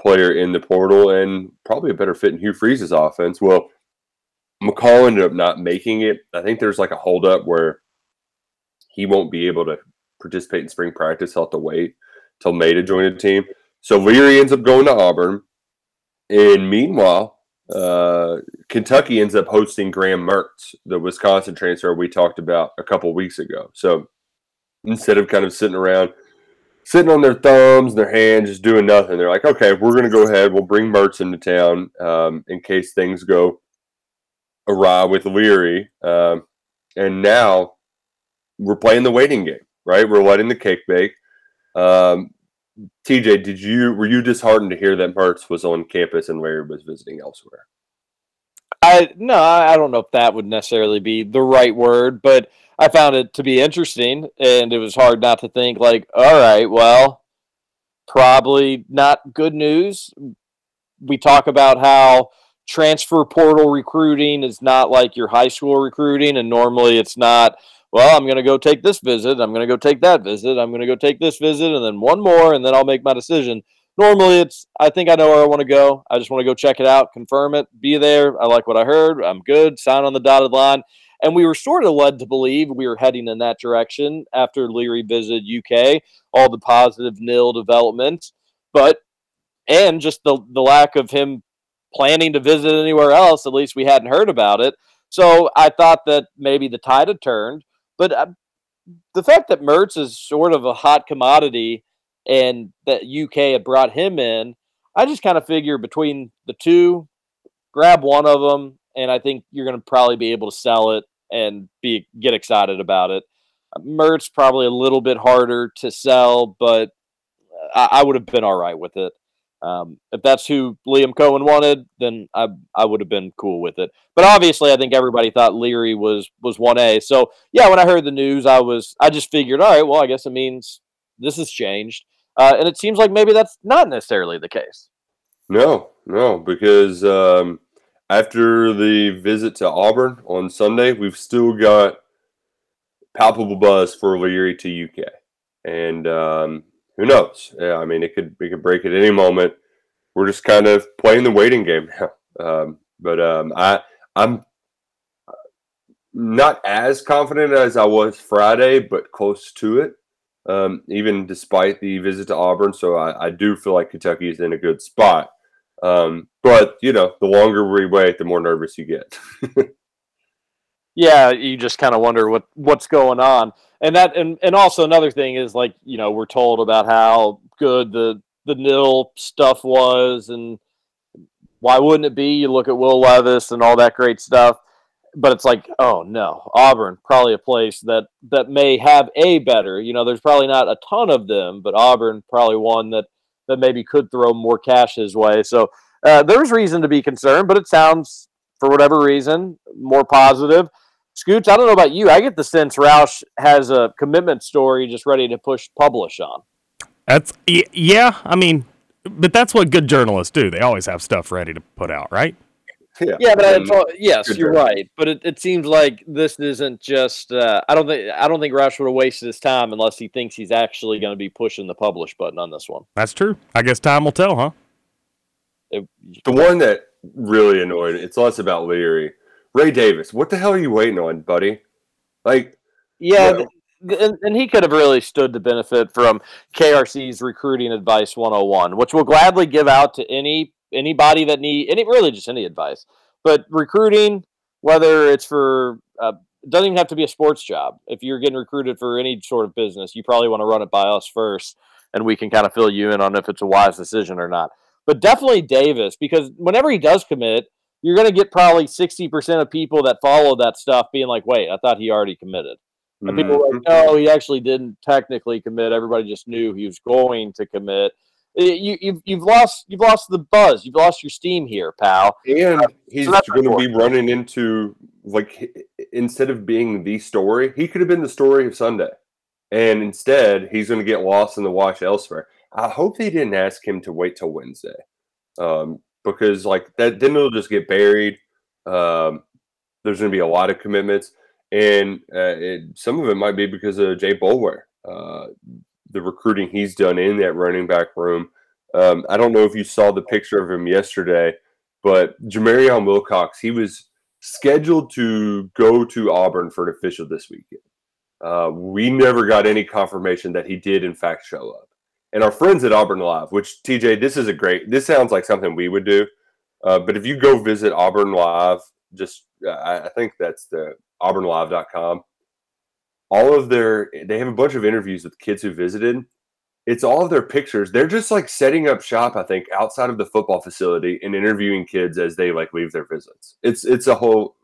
player in the portal and probably a better fit in Hugh Freeze's offense. Well, McCall ended up not making it. I think there's like a holdup where he won't be able to participate in spring practice. He'll have to wait till May to join the team. So Leary ends up going to Auburn. And meanwhile, uh, Kentucky ends up hosting Graham Mertz, the Wisconsin transfer we talked about a couple weeks ago. So instead of kind of sitting around, sitting on their thumbs, and their hands, just doing nothing, they're like, okay, we're going to go ahead. We'll bring Mertz into town um, in case things go awry with Leary. Um, and now we're playing the waiting game, right? We're letting the cake bake. Um, TJ, did you were you disheartened to hear that Mertz was on campus and Leary was visiting elsewhere? I no, I don't know if that would necessarily be the right word, but I found it to be interesting, and it was hard not to think like, all right, well, probably not good news. We talk about how transfer portal recruiting is not like your high school recruiting, and normally it's not well, I'm going to go take this visit. I'm going to go take that visit. I'm going to go take this visit and then one more, and then I'll make my decision. Normally, it's I think I know where I want to go. I just want to go check it out, confirm it, be there. I like what I heard. I'm good. Sign on the dotted line. And we were sort of led to believe we were heading in that direction after Leary visited UK, all the positive nil development. But, and just the, the lack of him planning to visit anywhere else, at least we hadn't heard about it. So I thought that maybe the tide had turned. But uh, the fact that Mertz is sort of a hot commodity and that UK had brought him in, I just kind of figure between the two, grab one of them, and I think you're going to probably be able to sell it and be get excited about it. Mertz probably a little bit harder to sell, but I, I would have been all right with it. Um, if that's who Liam Coen wanted, then I I would have been cool with it. But obviously, I think everybody thought Leary was was one A. So yeah, when I heard the news, I was I just figured, all right, well, I guess it means this has changed, uh, and it seems like maybe that's not necessarily the case. No, no, because um, after the visit to Auburn on Sunday, we've still got palpable buzz for Leary to UK, and um, who knows? Yeah, I mean, it could it could break at any moment. We're just kind of playing the waiting game now. Um, but um, I I'm not as confident as I was Friday, but close to it. Um, even despite the visit to Auburn, so I, I do feel like Kentucky is in a good spot. Um, but you know, the longer we wait, the more nervous you get. yeah, you just kind of wonder what what's going on. And that and, and also another thing is like you know we're told about how good the the nil stuff was and why wouldn't it be? You look at will levis and all that great stuff. But it's like oh no. Auburn probably a place that that may have a better you know there's probably not a ton of them but auburn probably one that that maybe could throw more cash his way. So uh, there's reason to be concerned but it sounds for whatever reason more positive Scoots, I don't know about you. I get the sense Roush has a commitment story just ready to push publish on. That's yeah. I mean, but that's what good journalists do. They always have stuff ready to put out, right? Yeah, yeah, but all, yes, you're right. But it, it seems like this isn't just. Uh, I don't think I don't think Roush would have wasted his time unless he thinks he's actually going to be pushing the publish button on this one. That's true. I guess time will tell, huh? It, the one that really annoyed. It's less about Leary Ray Davis, what the hell are you waiting on, buddy? Like, Yeah, th- th- and, and he could have really stood to benefit from KRC's recruiting advice 101, which we'll gladly give out to any anybody that need any really just any advice. But recruiting, whether it's for uh, doesn't even have to be a sports job. If you're getting recruited for any sort of business, you probably want to run it by us first, and we can kind of fill you in on if it's a wise decision or not. But definitely Davis, because whenever he does commit, you're going to get probably 60% of people that follow that stuff being like, wait, I thought he already committed. And people were like, no, he actually didn't technically commit. Everybody just knew he was going to commit. Eh, You, you've, you've lost you've lost the buzz. You've lost your steam here, pal. and he's so going to be running into like instead of being the story, he could have been the story of Sunday, and instead he's going to get lost in the wash elsewhere. I hope they didn't ask him to wait till Wednesday, um, because like that then it'll just get buried. Um, there's going to be a lot of commitments, and uh, it, some of it might be because of Jay Boulware, uh, the recruiting he's done in that running back room. Um, I don't know if you saw the picture of him yesterday, but Jamarion Wilcox, he was scheduled to go to Auburn for an official this weekend. Uh, we never got any confirmation that he did, in fact, show up. And our friends at Auburn Live, which TJ, this is a great, this sounds like something we would do. Uh, but if you go visit Auburn Live, just, uh, I, think that's the auburnlive.com. All of their, they have a bunch of interviews with kids who visited it's all of their pictures. They're just like setting up shop, I think, outside of the football facility and interviewing kids as they like leave their visits. It's it's a whole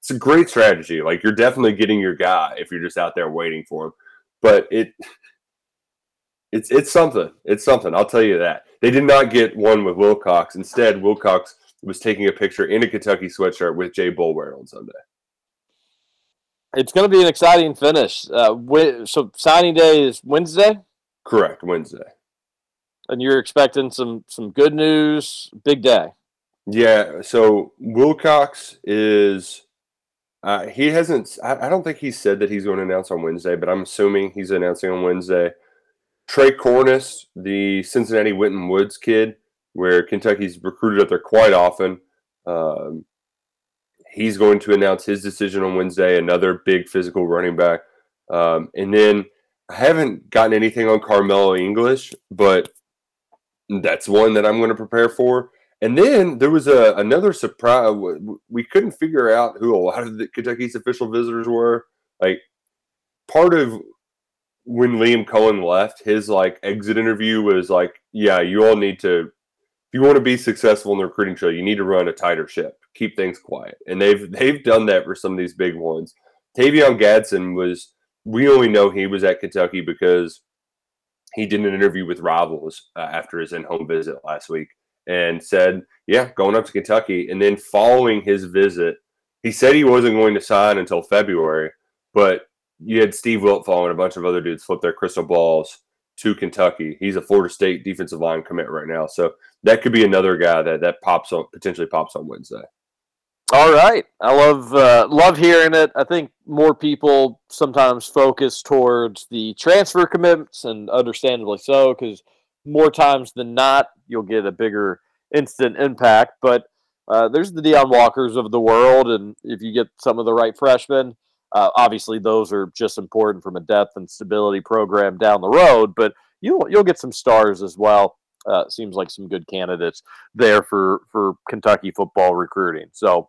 it's a great strategy. Like you're definitely getting your guy if you're just out there waiting for him. But it it's it's something. It's something. I'll tell you that. They did not get one with Wilcox. Instead, Wilcox was taking a picture in a Kentucky sweatshirt with Jay Boulware on Sunday. It's going to be an exciting finish. Uh, wi- so signing day is Wednesday, Correct, Wednesday. and you're expecting some some good news. Big day. Yeah, so Wilcox is uh, he hasn't I, I don't think he said that he's going to announce on Wednesday, but I'm assuming he's announcing on Wednesday. Trey Cornist, the Cincinnati Winton Woods kid, where Kentucky's recruited up there quite often. Um, he's going to announce his decision on Wednesday, another big physical running back. Um, and then I haven't gotten anything on Carmelo English, but that's one that I'm going to prepare for. And then there was a another surprise. We couldn't figure out who a lot of the Kentucky's official visitors were. Like part of when Liam Coen left, his like exit interview was like, "Yeah, you all need to, if you want to be successful in the recruiting trail, you need to run a tighter ship, keep things quiet." And they've they've done that for some of these big ones. Tavion Gadson was. We only know he was at Kentucky because he did an interview with Rivals uh, after his in-home visit last week and said, "Yeah, going up to Kentucky." And then following his visit, he said he wasn't going to sign until February, but you had Steve Wiltfong and a bunch of other dudes flip their crystal balls to Kentucky. He's a Florida State defensive line commit right now, so that could be another guy that that pops on potentially pops on Wednesday. All right, I love uh, love hearing it. I think more people sometimes focus towards the transfer commitments, and understandably so, because more times than not, you'll get a bigger instant impact. But uh, there's the Deone Walkers of the world, and if you get some of the right freshmen, uh, obviously those are just important from a depth and stability program down the road. But you'll you'll get some stars as well. Uh, seems like some good candidates there for for Kentucky football recruiting. So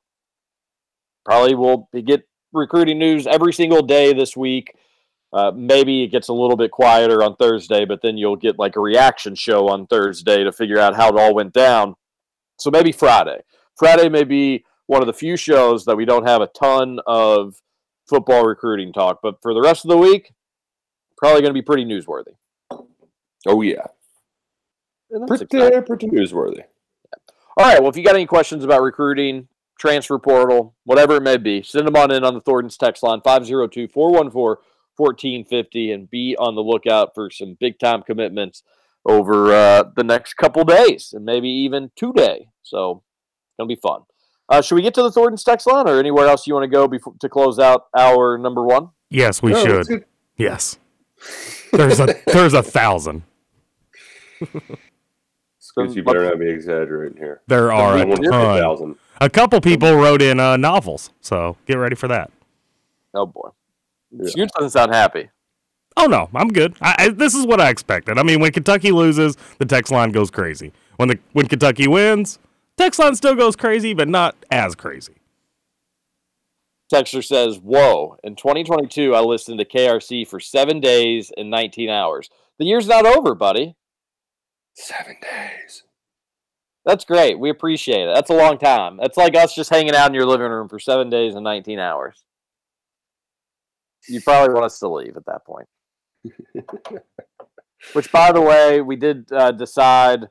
probably we'll get recruiting news every single day this week. Uh, maybe it gets a little bit quieter on Thursday, but then you'll get like a reaction show on Thursday to figure out how it all went down. So maybe Friday. Friday may be one of the few shows that we don't have a ton of football recruiting talk, but for the rest of the week, probably going to be pretty newsworthy. Oh yeah, pretty exciting. pretty newsworthy. All right. Well, if you got any questions about recruiting, transfer portal, whatever it may be, send them on in on the Thornton's text line 502 414 1450 and be on the lookout for some big time commitments over uh, the next couple days and maybe even today. So to be fun. Uh, should we get to the Thornton's text line or anywhere else you want to go before, to close out our number one? Yes, we No, should. let's Yes. There's a there's a thousand. Excuse you better not be exaggerating here. There are I a want to ton. thousand. A couple people wrote in uh, novels, so get ready for that. Oh, boy. Scoots doesn't sound happy. Oh no, I'm good. I, I, this is what I expected. I mean, when Kentucky loses, the text line goes crazy. When the when Kentucky wins, text line still goes crazy, but not as crazy. Texter says, "Whoa! In 2022, I listened to KRC for seven days and 19 hours. The year's not over, buddy. Seven days. That's great. We appreciate it. That's a long time. That's like us just hanging out in your living room for seven days and 19 hours. You probably want us to leave at that point. Which, by the way, we did uh, decide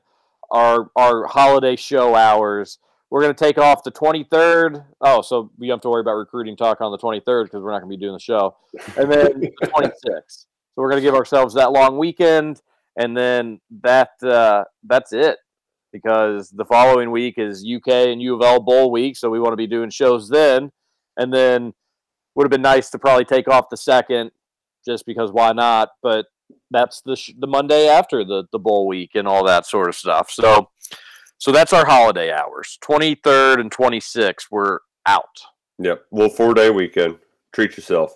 our our holiday show hours. We're going to take off the 23rd. Oh, so we don't have to worry about recruiting talk on the 23rd because we're not going to be doing the show. And then the 26th. So we're going to give ourselves that long weekend, and then that uh, that's it. Because the following week is UK and U of L bowl week, so we want to be doing shows then. And then would have been nice to probably take off the second, just because why not? But that's the sh- the Monday after the the bowl week and all that sort of stuff. So so that's our holiday hours. 23rd and 26th we're out. Yep. Well, four day weekend. Treat yourself.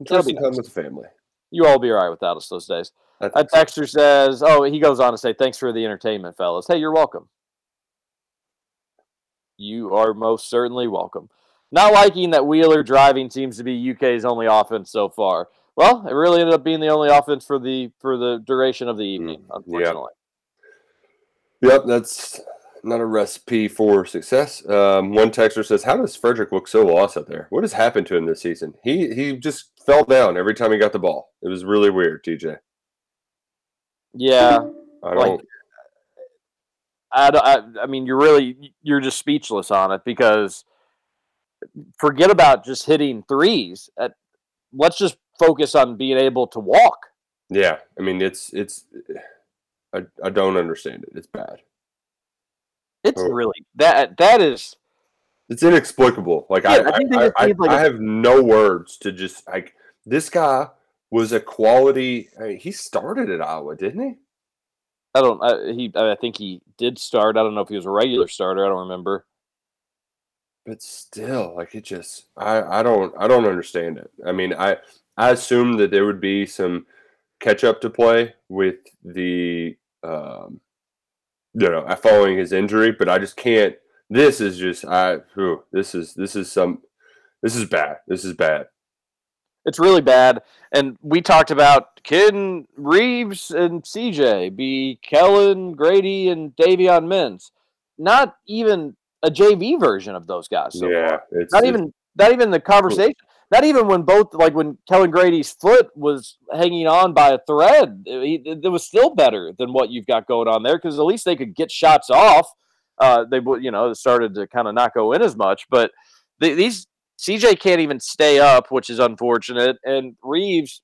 Enjoy That'll be some time with the family. You all be all right without us those days. I A think so. says, "Oh, he goes on to say, thanks for the entertainment, fellas. Hey, you're welcome. You are most certainly welcome. Not liking that Wheeler driving seems to be UK's only offense so far. Well, it really ended up being the only offense for the for the duration of the evening, unfortunately. Yep, that's not a recipe for success. Um, one texter says, "How does Fredrick look so lost out there? What has happened to him this season? He he just fell down every time he got the ball. It was really weird, TJ. Yeah, I don't. I, don't- I, I mean, you're really you're just speechless on it because forget about just hitting threes. Uh, let's just focus on being able to walk. yeah, I mean, it's it's. I I don't understand it. It's bad. It's Oh. really that that is It's inexplicable. Like Yeah, I, I I, think they I, just I, need, like, I have no words to just like this guy was a quality. I mean, he started at Iowa, didn't he? I don't I, he I think he did start. I don't know if he was a regular starter. I don't remember. But still, like it just I I don't I don't understand it. I mean, I I assumed that there would be some catch up to play with the um you know following his injury, but I just can't. This is just I. Whew, this is this is some. This is bad. This is bad. It's really bad. And we talked about can Reeves and CJ be Kellan, Grady, and Davion Mintz. Not even a JV version of those guys. So yeah, it's not even not even the conversation. Not even when both like when Kellan Grady's foot was hanging on by a thread, it, it, was still better than what you've got going on there because at least they could get shots off. Uh, they would, you know, started to kind of not go in as much, but the, these CJ can't even stay up, which is unfortunate. And Reeves,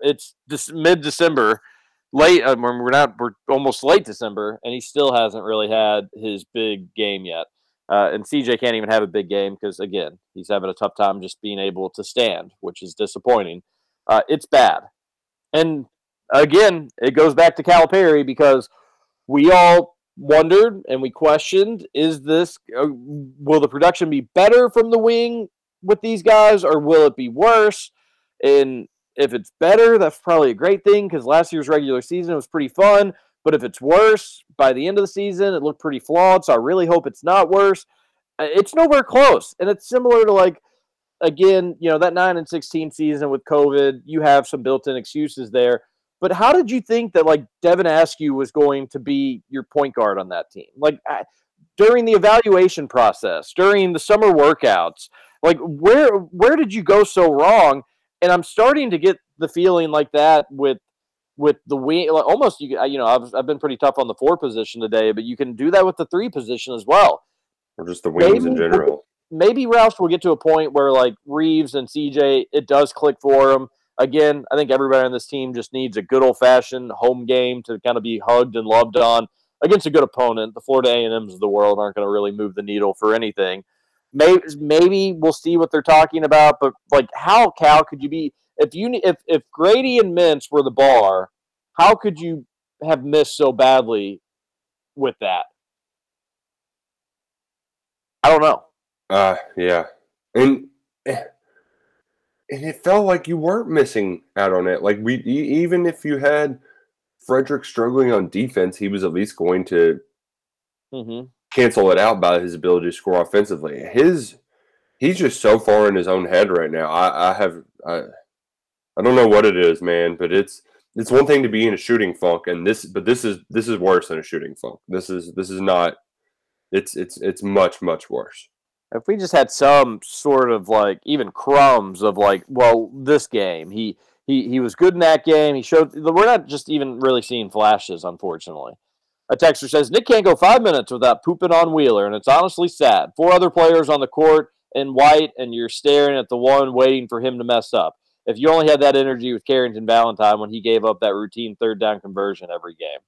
it's mid December, late. We're we're not. We're almost late December, and he still hasn't really had his big game yet. Uh, and CJ can't even have a big game because again, he's having a tough time just being able to stand, which is disappointing. Uh, it's bad, and again, it goes back to Calipari because we all wondered and we questioned: Is this uh, will the production be better from the wing with these guys, or will it be worse? And if it's better, that's probably a great thing because last year's regular season was pretty fun. But if it's worse, by the end of the season, it looked pretty flawed. So I really hope it's not worse. Uh, It's nowhere close, and it's similar to like again, you know, that nine and sixteen season with COVID. You have some built-in excuses there. But how did you think that like Devin Askew was going to be your point guard on that team? Like I- during the evaluation process, during the summer workouts, like where where did you go so wrong? And I'm starting to get the feeling like that with with the wing, like almost you you know I've I've been pretty tough on the four position today, but you can do that with the three position as well. or just the wings in general. Maybe Roush will get to a point where like Reeves and CJ, it does click for them. Again, I think everybody on this team just needs a good old fashioned home game to kind of be hugged and loved on against a good opponent. The Florida A and M's of the world aren't going to really move the needle for anything. Maybe maybe we'll see what they're talking about, but like how Cal could you be if you if if Grady and Mintz were the bar, how could you have missed so badly with that? I don't know. Uh yeah. And and it felt like you weren't missing out on it. Like we, even if you had Fredrick struggling on defense, he was at least going to Mm-hmm. cancel it out by his ability to score offensively. His he's just so far in his own head right now. I, I have I, I don't know what it is, man, but it's it's one thing to be in a shooting funk, and this but this is this is worse than a shooting funk. This is this is not. It's it's it's much much worse. If we just had some sort of like even crumbs of like, well, this game he he he was good in that game. He showed we're not just even really seeing flashes, unfortunately. A texter says Nick can't go five minutes without pooping on Wheeler, and it's honestly sad. Four other players on the court in white, and you're staring at the one waiting for him to mess up. If you only had that energy with Carrington Valentine when he gave up that routine third down conversion every game.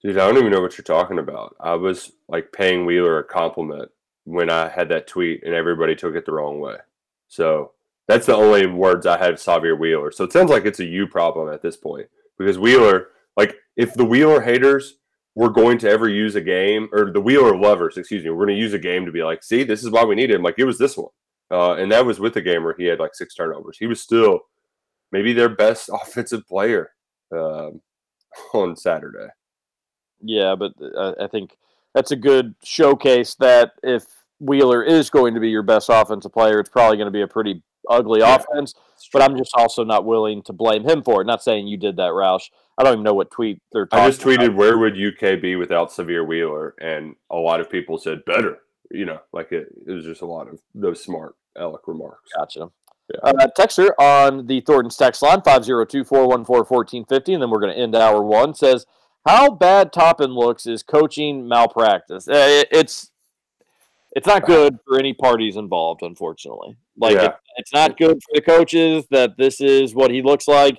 Dude, I don't even know what you're talking about. I was like paying Wheeler a compliment when I had that tweet, and everybody took it the wrong way. So that's the only words I had Sahvir Wheeler. So it sounds like it's a you problem at this point because Wheeler, like, if the Wheeler haters were going to ever use a game, or the Wheeler lovers, excuse me, we're going to use a game to be like, see, this is why we needed him. Like, it was this one. Uh, and that was with the game where he had like six turnovers. He was still maybe their best offensive player um, on Saturday. Yeah, but uh, I think that's a good showcase that if Wheeler is going to be your best offensive player, it's probably going to be a pretty ugly Yeah. offense. But I'm just also not willing to blame him for it. Not saying you did that, Roush. I don't even know what tweet they're talking I just tweeted, about. "Where would UK be without Sahvir Wheeler?" And a lot of people said, "Better." You know, like it, it was just a lot of those smart Alec remarks. Gotcha. Uh, Texter on the Thornton's text line 502 414 1450, and then we're going to end hour one. Says, How bad Toppin looks is coaching malpractice. Uh, it- it's it's not good for any parties involved, unfortunately. Like, Yeah. it- it's not good for the coaches that this is what he looks like,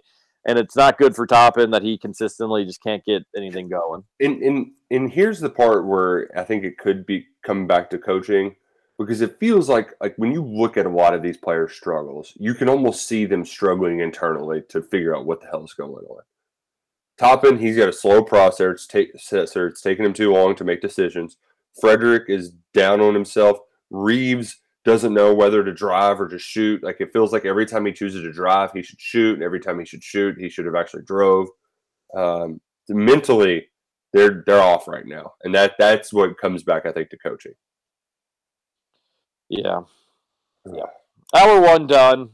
and it's not good for Toppin that he consistently just can't get anything going. And and and here's the part where I think it could be coming back to coaching because it feels like like when you look at a lot of these players' struggles, you can almost see them struggling internally to figure out what the hell is going on. Toppin, he's got a slow process. It's, taking him too long to make decisions. Fredrick is down on himself. Reeves doesn't know whether to drive or just shoot. Like it feels like every time he chooses to drive, he should shoot, and every time he should shoot, he should have actually drove. Um, mentally, they're they're off right now, and that that's what comes back, I think, to coaching. Yeah. Yeah. Hour one done.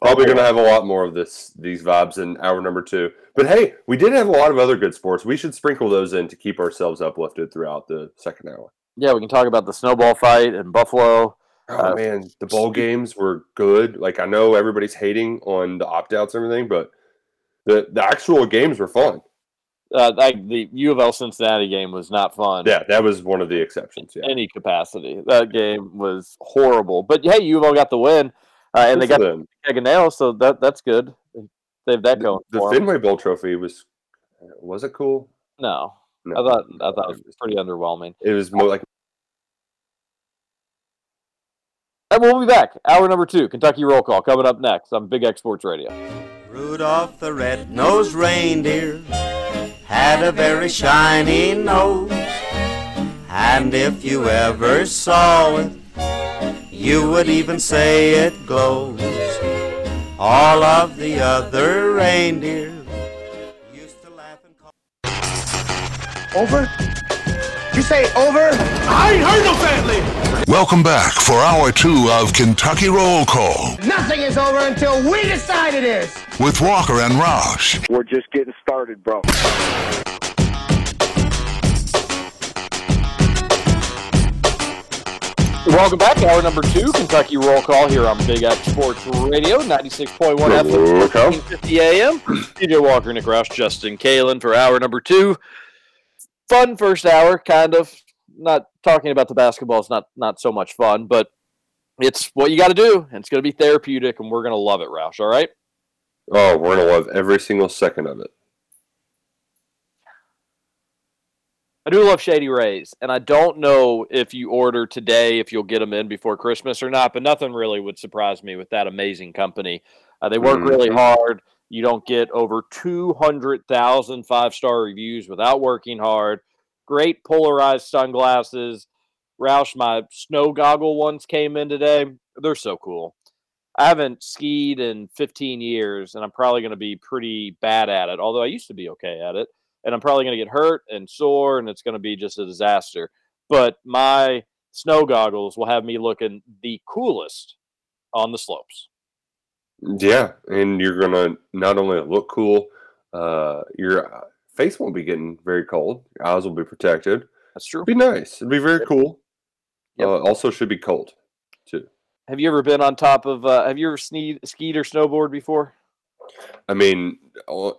Probably going to have a lot more of this these vibes in hour number two. But hey, we did have a lot of other good sports. We should sprinkle those in to keep ourselves uplifted throughout the second hour. Yeah, we can talk about the snowball fight in Buffalo. Oh Uh, man, the bowl games were good. Like I know everybody's hating on the opt outs and everything, but the the actual games were fun. Uh, like the U of L Cincinnati game was not fun. Yeah, that was one of the exceptions. Yeah, any capacity. That game was horrible. But hey, U of L got the win, uh, and they got the nail, so that that's good. They have that going the 'em. Fenway Bowl trophy was was it cool? No, No, I thought I thought it was pretty underwhelming. it was more like And we'll be back. Hour number two, Kentucky roll call coming up next on Big X Sports Radio. Rudolph the red-nosed reindeer had a very shiny nose. And if you ever saw it, you would even say it glows. All of the other reindeer used to laugh and call. Over? You say over? I ain't heard no family. Welcome back for hour two of Kentucky Roll Call Nothing is over until we decide it is. with Walker and Roush. We're just getting started, bro. Welcome back. To hour number two, Kentucky roll call here on Big X Sports Radio, 96.1 Roll FM, call. 1450 AM. TJ Walker, Nick Roush, Justin Kalen for hour number two. Fun first hour, kind of. Not talking about the basketball is not not so much fun, but it's what you got to do, and it's going to be therapeutic, and we're going to love it, Roush. All right. oh, we're gonna love every single second of it. I do love Shady Rays, and I don't know if you order today if you'll get them in before Christmas or not. But nothing really would surprise me with that amazing company. Uh, they work really Mhm. hard. You don't get over 200,000 five star reviews without working hard. Great polarized sunglasses. Roush, my snow goggle ones came in today. They're so cool. I haven't skied in 15 years, and I'm probably going to be pretty bad at it. Although I used to be okay at it, and I'm probably going to get hurt and sore, and it's going to be just a disaster. But my snow goggles will have me looking the coolest on the slopes. Yeah, and you're gonna not only look cool, uh, your uh, face won't be getting very cold. Your eyes will be protected. That's true. Be nice. It'd be very cool. Uh, also, should be cold too. Have you ever been on top of? Uh, have you ever skied, skied or snowboard before? I mean,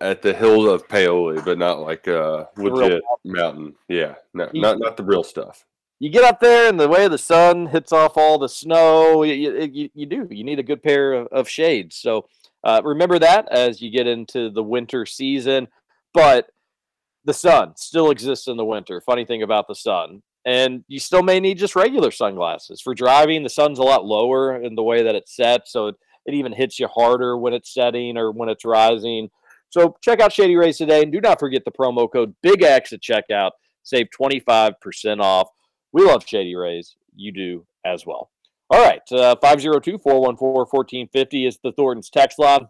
at the hills of Paoli, but not like uh, legit mountain. Yeah, no, You- not not the real stuff. You get up there, and the way the sun hits off all the snow, you, you, you- you do. You need a good pair of, of shades. So uh, remember that as you get into the winter season. But the sun still exists in the winter. Funny thing about the sun. And you still may need just regular sunglasses. For driving, the sun's a lot lower in the way that it's set. So it, it even hits you harder when it's setting or when it's rising. So check out Shady Rays today. And do not forget the promo code Big X at checkout. Save 25% off. We love Shady Rays. You do as well. All right. 502 414 1450 is the Thornton's text line.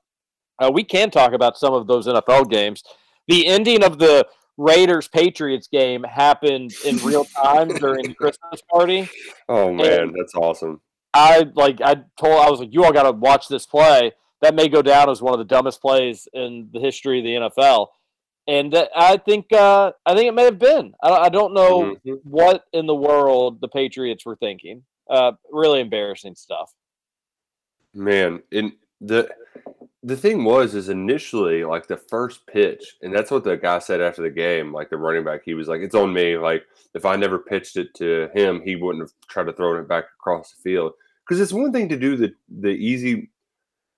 Uh, we can talk about some of those NFL games. The ending of the Raiders Patriots game happened in real time during the Christmas party. Oh man, that's awesome. I like I told I was like, you all got to watch this play. That may go down as one of the dumbest plays in the history of the NFL, and I think uh, I think it may have been. I, I don't know what in the world the Patriots were thinking. Uh, really embarrassing stuff. Man, in the the thing was is initially like the first pitch, and that's what the guy said after the game. Like the running back, he was like, "It's on me." Like if I never pitched it to him, he wouldn't have tried to throw it back across the field. Because it's one thing to do the the easy,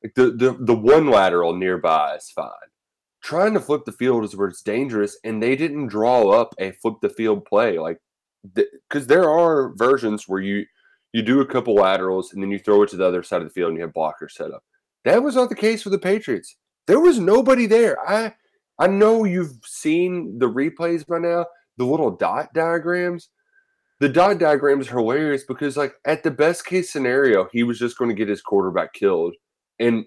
like the the the one lateral nearby is fine. Trying to flip the field is where it's dangerous, and they didn't draw up a flip the field play like because there are versions where you you do a couple laterals and then you throw it to the other side of the field and you have blockers set up. That was not the case for the Patriots. There was nobody there. I I know you've seen the replays by now, the little dot diagrams. The dot diagrams are hilarious because like at the best case scenario, he was just going to get his quarterback killed. And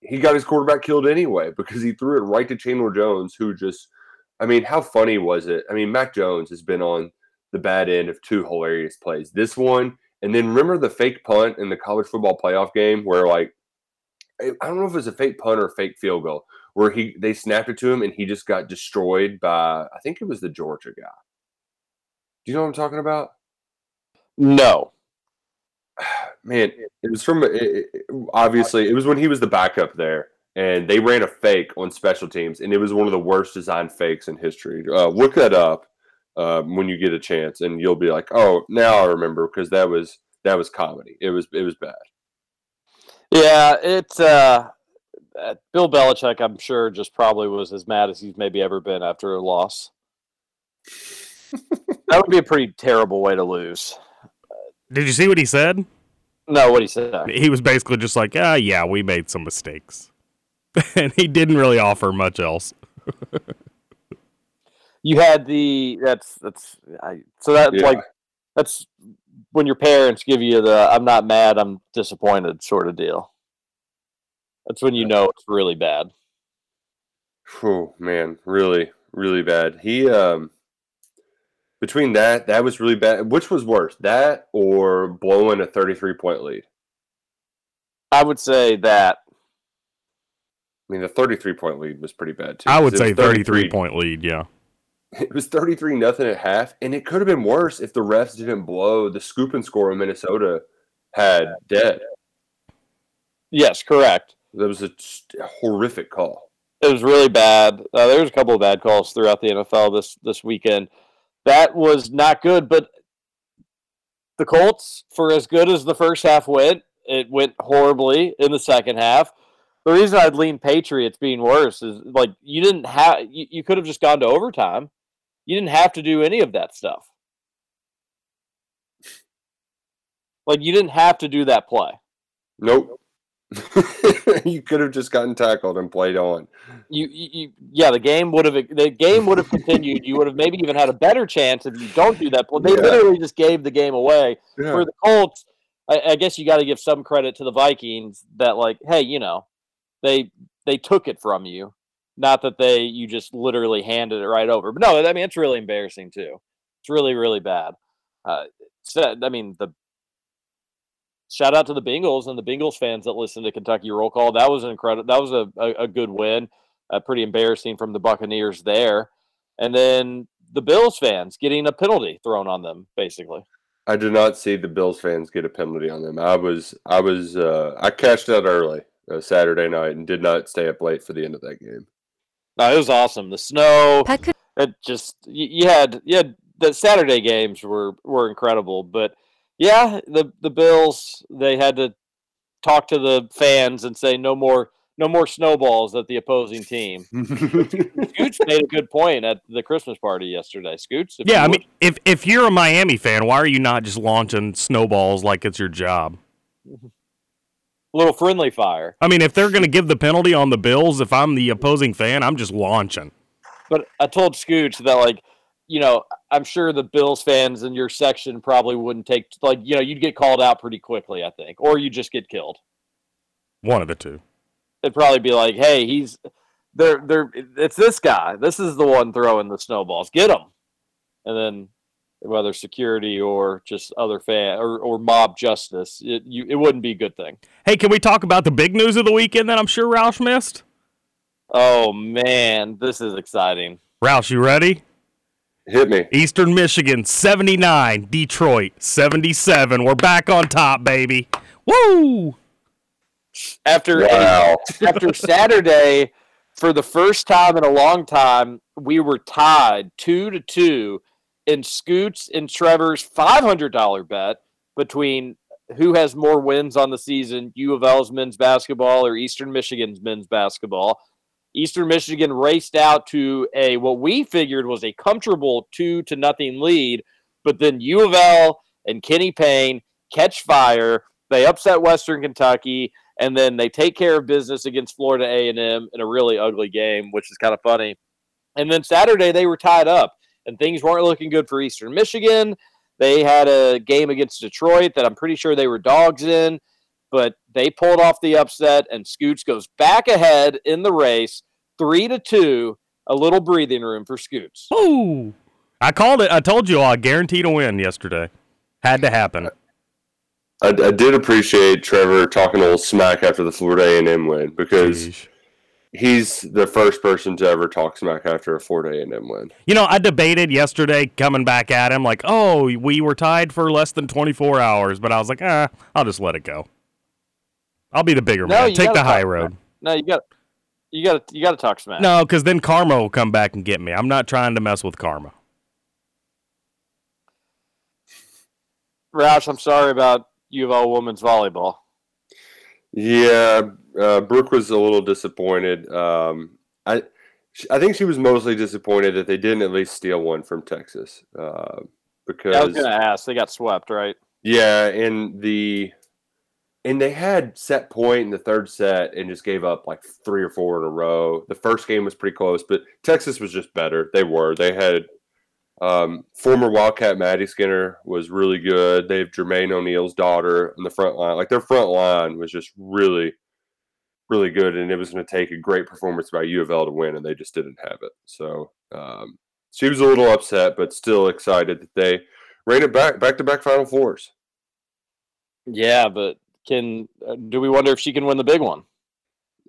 he got his quarterback killed anyway because he threw it right to Chandler Jones, who just I mean, how funny was it? I mean, Mac Jones has been on the bad end of two hilarious plays. This one, and then remember the fake punt in the college football playoff game where like I don't know if it was a fake punt or a fake field goal where he they snapped it to him and he just got destroyed by I think it was the Georgia guy. Do you know what I'm talking about? No. Man, it was from it, it- obviously it was when he was the backup there, and they ran a fake on special teams, and it was one of the worst designed fakes in history. Uh, look that up uh, when you get a chance, and you'll be like, "Oh, now I remember," because that was that was comedy. It was it was bad. Yeah, it's uh, uh, Bill Belichick. I'm sure just probably was as mad as he's maybe ever been after a loss. that would be a pretty terrible way to lose. Did you see what he said? No, what he said. He was basically just like, ah, yeah, we made some mistakes. and he didn't really offer much else. You had the that's that's I, so that's Yeah. like that's when your parents give you the "I'm not mad, I'm disappointed" sort of deal. That's when you know it's really bad. Oh man, really, really bad. He um between that, that was really bad. Which was worse, that or blowing a 33 point lead? I would say that. I mean, the 33 point lead was pretty bad too. I would say 33 point lead, yeah. It was 33 nothing at half, and it could have been worse if the refs didn't blow the scoop and score in Minnesota had dead. Yes, correct. That was a a horrific call. It was really bad. Uh, there was a couple of bad calls throughout the NFL this this weekend. That was not good. But the Colts, for as good as the first half went, it went horribly in the second half. The reason I'd lean Patriots being worse is like you didn't have you, you could have just gone to overtime. You didn't have to do any of that stuff. Like you didn't have to do that play. Nope. you could have just gotten tackled and played on. you, you, you yeah, the game would have the game would have continued. You would have maybe even had a better chance if you don't do that. Well, they Yeah. literally just gave the game away Yeah. for the Colts. I, I guess you got to give some credit to the Vikings that like, hey, you know, they they took it from you, not that they you just literally handed it right over. But no, I mean it's really embarrassing too. It's really really bad. Uh, so, I mean the shout out to the Bengals and the Bengals fans that listen to Kentucky Roll Call. That was an incredible. That was a, a, a good win. Uh, pretty embarrassing from the Buccaneers there, and then the Bills fans getting a penalty thrown on them, basically. I did not see the Bills fans get a penalty on them. I was I was uh, I cashed out early uh, Saturday night and did not stay up late for the end of that game. No, it was awesome. The snow, it just you, you had you had the Saturday games were were incredible, but yeah, the the Bills they had to talk to the fans and say no more no more snowballs at the opposing team. Scoots made a good point at the Christmas party yesterday. Scoots, Yeah, I would- mean, if if you're a Miami fan, why are you not just launching snowballs like it's your job? little friendly fire. I mean, if they're going to give the penalty on the Bills, if I'm the opposing fan, I'm just launching. But I told Scoots that like, you know, I'm sure the Bills fans in your section probably wouldn't take like, you know, you'd get called out pretty quickly, I think, or you just get killed. One of the two. It'd probably be like, hey, he's they're they're it's this guy. This is the one throwing the snowballs. Get him. And then whether security or just other fan or, or mob justice, it you it wouldn't be a good thing. Hey, can we talk about the big news of the weekend that I'm sure Roush missed? Oh man, this is exciting. Roush, you ready? Hit me. Eastern Michigan 79, Detroit 77. We're back on top, baby. Woo! after Wow. after Saturday, for the first time in a long time, we were tied two to two in Scoots and Trevor's five hundred dollar bet between who has more wins on the season, U of L's men's basketball or Eastern Michigan's men's basketball. Eastern Michigan raced out to a what we figured was a comfortable two to nothing lead, but then U of L and Kenny Payne catch fire. They upset Western Kentucky, and then they take care of business against Florida A&M in a really ugly game, which is kind of funny. And then Saturday they were tied up, and things weren't looking good for Eastern Michigan. They had a game against Detroit that I'm pretty sure they were dogs in, but they pulled off the upset, and Scoots goes back ahead in the race, three to two. A little breathing room for Scoots. Ooh. I called it. I told you all, I guaranteed a win yesterday. Had to happen. I, I did appreciate Trevor talking a little smack after the Florida A&M win because Sheesh. He's the first person to ever talk smack after a Florida A&M win. You know, I debated yesterday coming back at him like, oh, we were tied for less than 24 hours, but I was like, ah, I'll just let it go. I'll be the bigger No, man. Take the high talk road. No, you got, you got, to you got to talk smack. No, because then karma will come back and get me. I'm not trying to mess with karma. Roush, I'm sorry about U of L women's volleyball. Yeah, uh, Brooke was a little disappointed. Um, I I think she was mostly disappointed that they didn't at least steal one from Texas uh, because Yeah, I was gonna ask. They got swept, right? Yeah, and the and they had set point in the third set and just gave up like three or four in a row. The first game was pretty close, but Texas was just better. They were. They had um, former Wildcat Maddie Skinner was really good. They have Jermaine O'Neal's daughter in the front line. Like their front line was just really, really good, and it was going to take a great performance by U of L to win, and they just didn't have it. So um, she was a little upset, but still excited that they ran it back back to back Final Fours. Yeah, but can uh, do we wonder if she can win the big one?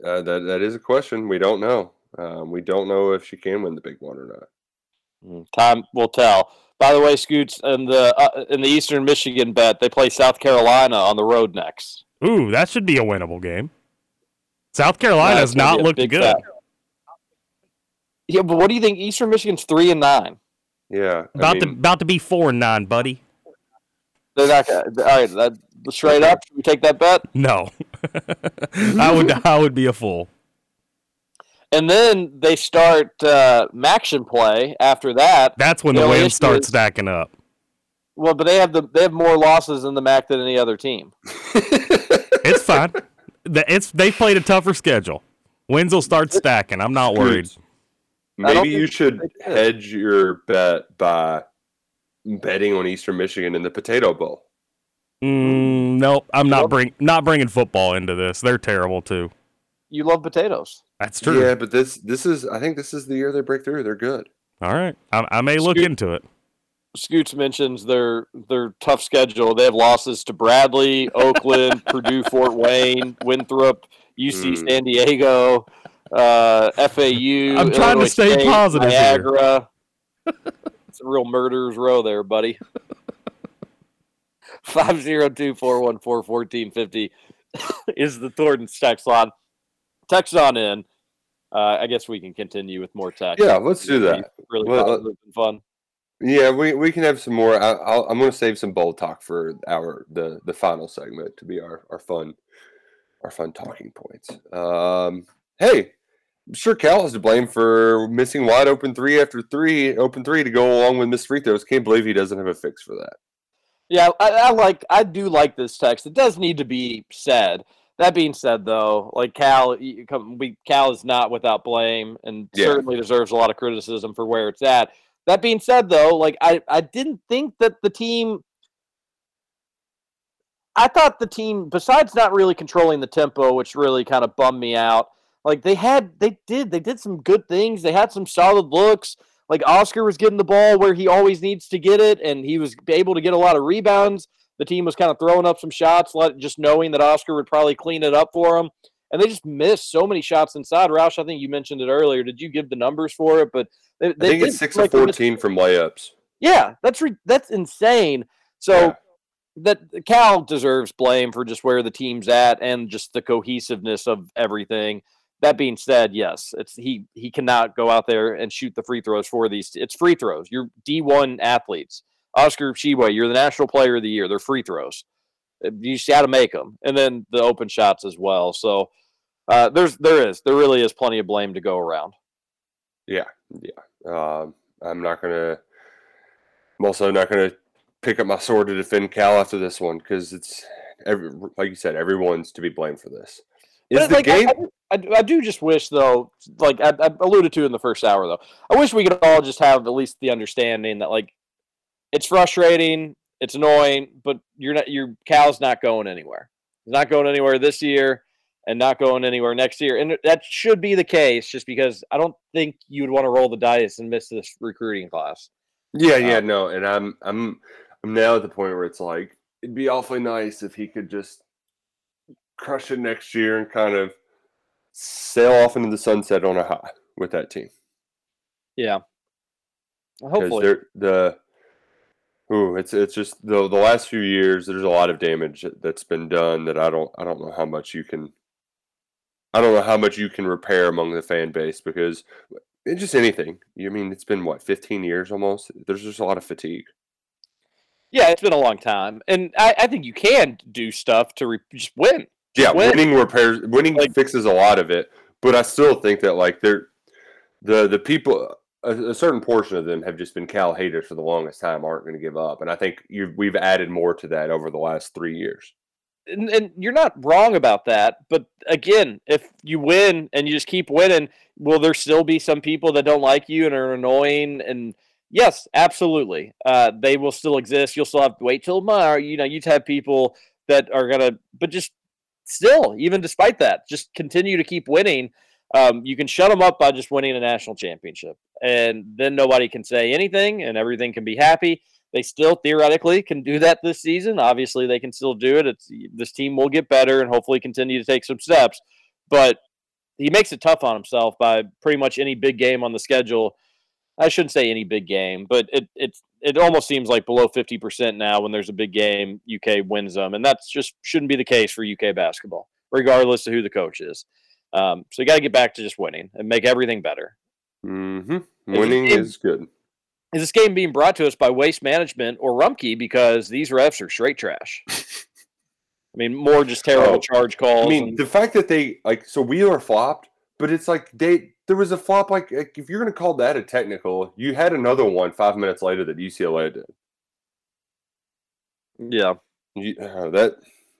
Uh, that that is a question. We don't know. Um, we don't know if she can win the big one or not. Mm, Time will tell. By the way, Scoots in the uh, in the Eastern Michigan bet, they play South Carolina on the road next. Ooh, that should be a winnable game. South Yeah, Carolina's not be looked good. bet. Yeah, but what do you think? Eastern Michigan's three and nine. Yeah, I About to about to be four and nine, buddy. They're not. Gonna, all right, that, straight up, should we take that bet? No, I would I would be a fool. And then they start uh, Maction play after that. That's when The the only wins start is- stacking up. Well, but they have the they have more losses in the MAC than any other team. It's fine. The- It's they played a tougher schedule. Wins will start stacking. I'm not worried. Maybe you should hedge your bet by betting on Eastern Michigan in the Potato Bowl. Mm, nope, I'm not bring not bringing football into this. They're terrible too. You love potatoes. That's true. Yeah, but this this is I think this is the year they break through. They're good. All right, I, I may look into it. Scoots mentions their their tough schedule. They have losses to Bradley, Oakland, Purdue, Fort Wayne, Winthrop, UC Hmm. San Diego, uh, FAU. I'm trying to stay State, positive here. Niagara. it's a real murderer's row there, buddy. Five zero two four one four fourteen fifty is the Thornton's text line. Text on in. Uh, I guess we can continue with more text. Yeah, let's do that. Really Well, fun. Yeah, we, we can have some more. I, I'll, I'm going to save some bold talk for our the the final segment to be our our fun our fun talking points. Um, hey, I'm sure Cal is to blame for missing wide open three after three open three to go along with missed free throws. Can't believe he doesn't have a fix for that. Yeah, I, I like I do like this text. It does need to be said. That being said, though, like Cal, we Cal is not without blame, and Yeah. certainly deserves a lot of criticism for where it's at. That being said, though, like I I didn't think that the team. I thought the team, besides not really controlling the tempo, which really kind of bummed me out, like they had, they did, they did some good things. They had some solid looks. Like Oscar was getting the ball where he always needs to get it, and he was able to get a lot of rebounds. The team was kind of throwing up some shots, just knowing that Oscar would probably clean it up for them. And they just missed so many shots inside. Roush, I think you mentioned it earlier. Did you give the numbers for it? But they, I they think it's six like of fourteen from layups. yeah, that's re- that's insane. So Yeah. that Cal deserves blame for just where the team's at and just the cohesiveness of everything. That being said, yes, it's he he cannot go out there and shoot the free throws for these. It's free throws. You're D1 athletes. Oscar Tshiebwe, you're the national player of the year. They're free throws. You just got to make them, and then the open shots as well. So uh, there's there is there really is plenty of blame to go around. Yeah, yeah. Um, I'm not gonna. I'm also not gonna pick up my sword to defend Cal after this one because it's every, like you said, everyone's to be blamed for this. Is But, the like, I- game? I, do- I, I do just wish, though, like I, I alluded to in the first hour, though, I wish we could all just have at least the understanding that, like, it's frustrating, it's annoying, but you're not, your Cal's not going anywhere. He's not going anywhere this year, and not going anywhere next year, and that should be the case. Just because I don't think you would want to roll the dice and miss this recruiting class. Yeah, yeah, um, no, and I'm I'm I'm now at the point where it's like it'd be awfully nice if he could just crush it next year and kind of sail off into the sunset on a high with that team. Yeah, hopefully. the ooh, it's it's just the the last few years. There's a lot of damage that's been done that I don't I don't know how much you can. I don't know how much you can repair among the fan base because it's just anything. You I mean it's been what 15 years almost. There's just a lot of fatigue. Yeah, it's been a long time, and I, I think you can do stuff to re- just win. Yeah, Win. winning repairs, winning like, fixes a lot of it, but I still think that like they're the the people, a, a certain portion of them have just been Cal haters for the longest time, aren't going to give up, and I think we've added more to that over the last three years. And, and you're not wrong about that. But again, if you win and you just keep winning, will there still be some people that don't like you and are annoying? And yes, absolutely, uh, they will still exist. You'll still have to wait till tomorrow. You know, you'd have people that are gonna, but just still, even despite that, just continue to keep winning. Um, you can shut them up by just winning a national championship, and then nobody can say anything, and everything can be happy. They still theoretically can do that this season. Obviously, they can still do it. It's this team will get better and hopefully continue to take some steps. But he makes it tough on himself by pretty much any big game on the schedule. I shouldn't say any big game, but it it's it almost seems like below fifty percent now when there's a big game, UK wins them, and that's just shouldn't be the case for UK basketball, regardless of who the coach is. Um, so you got to get back to just winning and make everything better. Mm-hmm. Winning it- is good. Is this game being brought to us by Waste Management or Rumpke because these refs are straight trash? I mean, more just terrible Oh, charge calls. I mean, and- the fact that they like so Wheeler flopped, but it's like they there was a flop. Like, like if you're going to call that a technical, you had another one five minutes later that UCLA did. yeah, You, uh, that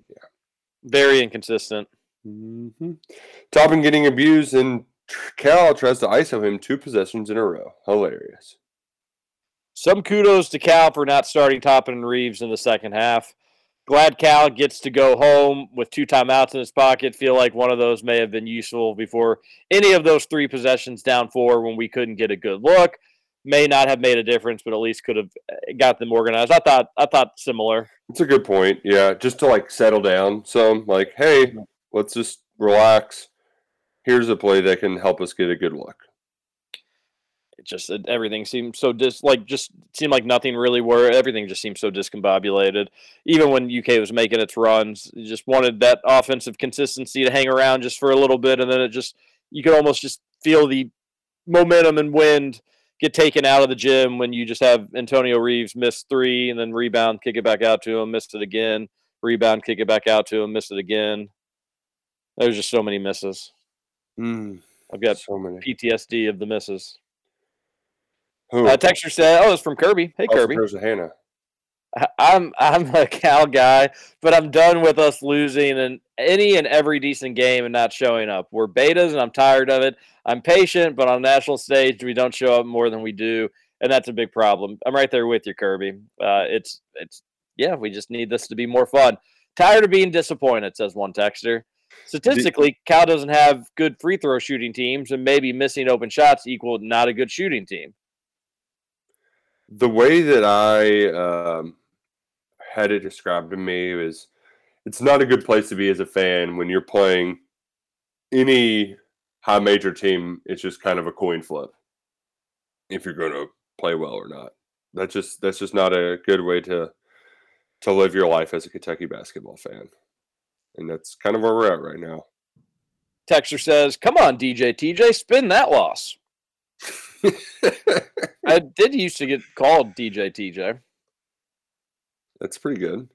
yeah, very inconsistent. Mhm. Toppin getting abused, and Cal tries to ISO him two possessions in a row. Hilarious. Some kudos to Cal for not starting Toppin and Reeves in the second half. glad Cal gets to go home with two timeouts in his pocket. Feel like one of those may have been useful before any of those three possessions down four when we couldn't get a good look. May not have made a difference, but at least could have uh, got them organized. I thought I thought similar. It's a good point. Yeah, just to like settle down some. Like, hey, let's just relax. Here's a play that can help us get a good look. It just it, everything seemed so dis like just seemed like nothing really were. Everything just seemed so discombobulated. Even when UK was making its runs, you just wanted that offensive consistency to hang around just for a little bit, and then it just you could almost just feel the momentum and wind get taken out of the gym when you just have Antonio Reeves miss three and then rebound, kick it back out to him, missed it again, rebound, kick it back out to him, missed it again. There's just so many misses. Mm, I've got so many. PTSD of the misses. Who? Uh, texture said, "Oh, it's from Kirby. Hey, Oh, Kirby. There's a Hannah. I'm I'm a Cal guy, but I'm done with us losing in any and every decent game and not showing up. We're betas, and I'm tired of it. I'm patient, but on national stage, we don't show up more than we do, and that's a big problem. I'm right there with you, Kirby. Uh, it's it's yeah, we just need this to be more fun. Tired of being disappointed, says one texter. Statistically, Cal doesn't have good free throw shooting teams, and maybe missing open shots equal not a good shooting team. The way that I um, had it described to me was it's not a good place to be as a fan when you're playing any high major team. It's just kind of a coin flip if you're going to play well or not. That's just that's just not a good way to to live your life as a Kentucky basketball fan, and that's kind of where we're at right now. Texter says, "Come on, DJ TJ, spin that loss." I did used to get called DJ TJ. That's pretty good.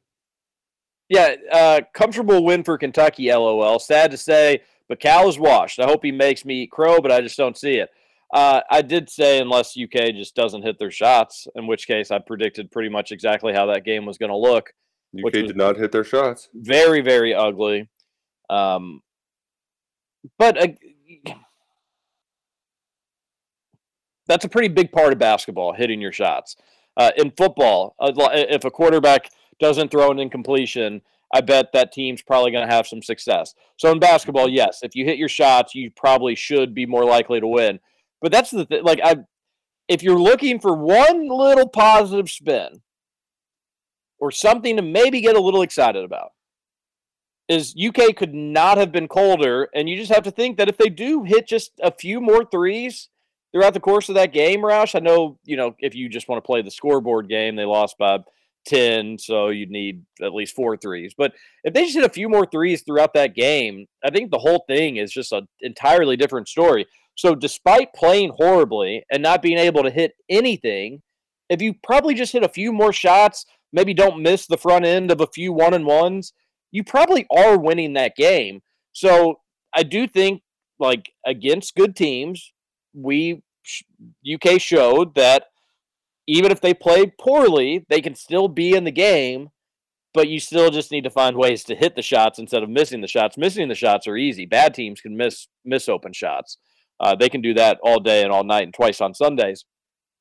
Yeah, uh, comfortable win for Kentucky. LOL. Sad to say, but Cal is washed. I hope he makes me eat crow, but I just don't see it. Uh, I did say unless UK just doesn't hit their shots, in which case I predicted pretty much exactly how that game was going to look. UK did not hit their shots. very very ugly um but uh, that's a pretty big part of basketball hitting your shots. Uh, in football if a quarterback doesn't throw an incompletion i bet that team's probably going to have some success. So in basketball yes if you hit your shots you probably should be more likely to win. But that's the thing like i if you're looking for one little positive spin or something to maybe get a little excited about is UK could not have been colder, and you just have to think that if they do hit just a few more threes throughout the course of that game, Roush, I know you know if you just want to play the scoreboard game, they lost by ten, so you'd need at least four threes. But if they just hit a few more threes throughout that game, I think the whole thing is just an entirely different story. So despite playing horribly and not being able to hit anything, if you probably just hit a few more shots, maybe don't miss the front end of a few one and ones, you probably are winning that game. So I do think, like against good teams, we UK showed that even if they played poorly, they can still be in the game. But you still just need to find ways to hit the shots instead of missing the shots. Missing the shots are easy. Bad teams can miss miss open shots. Uh, they can do that all day and all night and twice on Sundays.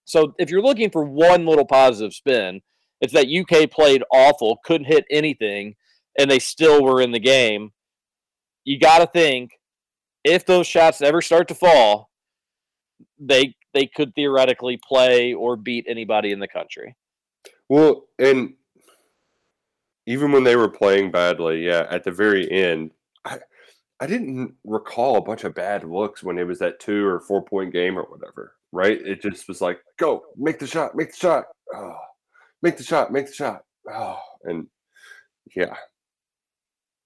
So if you're looking for one little positive spin, it's that UK played awful, couldn't hit anything, and they still were in the game. You got to think if those shots ever start to fall, they they could theoretically play or beat anybody in the country. Well, and even when they were playing badly, yeah, at the very end, I I didn't recall a bunch of bad looks when it was that two or four point game or whatever. Right? It just was like, go, make the shot, make the shot, oh, make the shot, make the shot, oh, and yeah,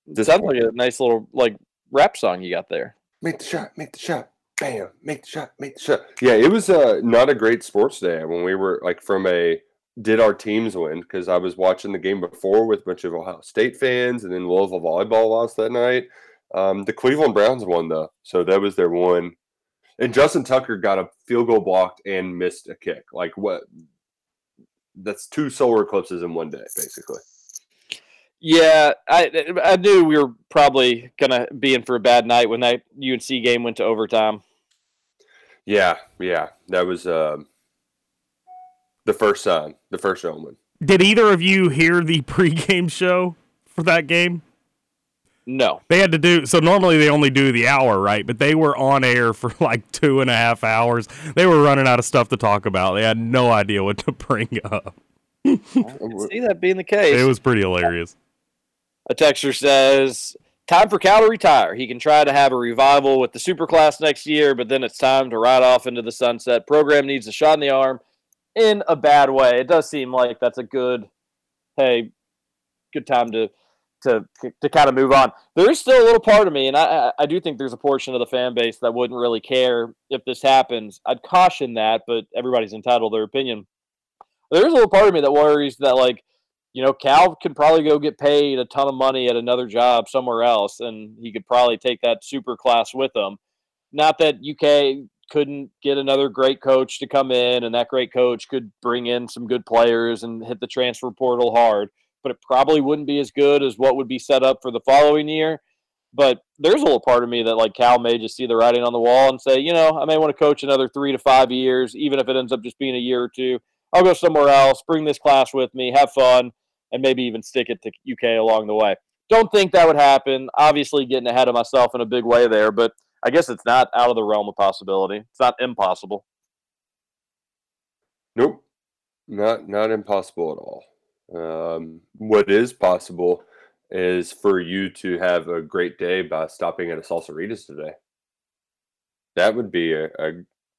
It sounds like a nice little like rap song you got there. make the shot, make the shot, bam, make the shot, make the shot. Yeah, it was uh, not a great sports day when we were like from a did our teams win because I was watching the game before with a bunch of Ohio State fans and then Louisville volleyball lost that night. Um, the Cleveland Browns won though, so that was their one. And Justin Tucker got a field goal blocked and missed a kick. Like what? That's two solar eclipses in one day, basically. Yeah, I I knew we were probably gonna be in for a bad night when that UNC game went to overtime. Yeah, yeah, that was um, the first sign, the first omen. Did either of you hear the pregame show for that game? No. They had to do so. Normally they only do the hour, right? But they were on air for like two and a half hours. They were running out of stuff to talk about. They had no idea what to bring up. I can see that being the case. It was pretty hilarious. A texter says, "Time for Cal to retire. He can try to have a revival with the super class next year, but then it's time to ride off into the sunset. Program needs a shot in the arm in a bad way. It does seem like that's a good, hey, good time to to to kind of move on. There is still a little part of me, and I I do think there's a portion of the fan base that wouldn't really care if this happens. I'd caution that, but everybody's entitled their opinion. There's a little part of me that worries that like you know, Cal could probably go get paid a ton of money at another job somewhere else, and he could probably take that super class with him. Not that UK couldn't get another great coach to come in, and that great coach could bring in some good players and hit the transfer portal hard, but it probably wouldn't be as good as what would be set up for the following year. But there's a little part of me that like Cal may just see the writing on the wall and say, you know, I may want to coach another three to five years, even if it ends up just being a year or two. I'll go somewhere else, bring this class with me, have fun, and maybe even stick it to UK along the way. Don't think that would happen. Obviously, getting ahead of myself in a big way there, but I guess it's not out of the realm of possibility. It's not impossible. Nope, not not impossible at all. Um, what is possible is for you to have a great day by stopping at a Salsaritas today. That would be a, a.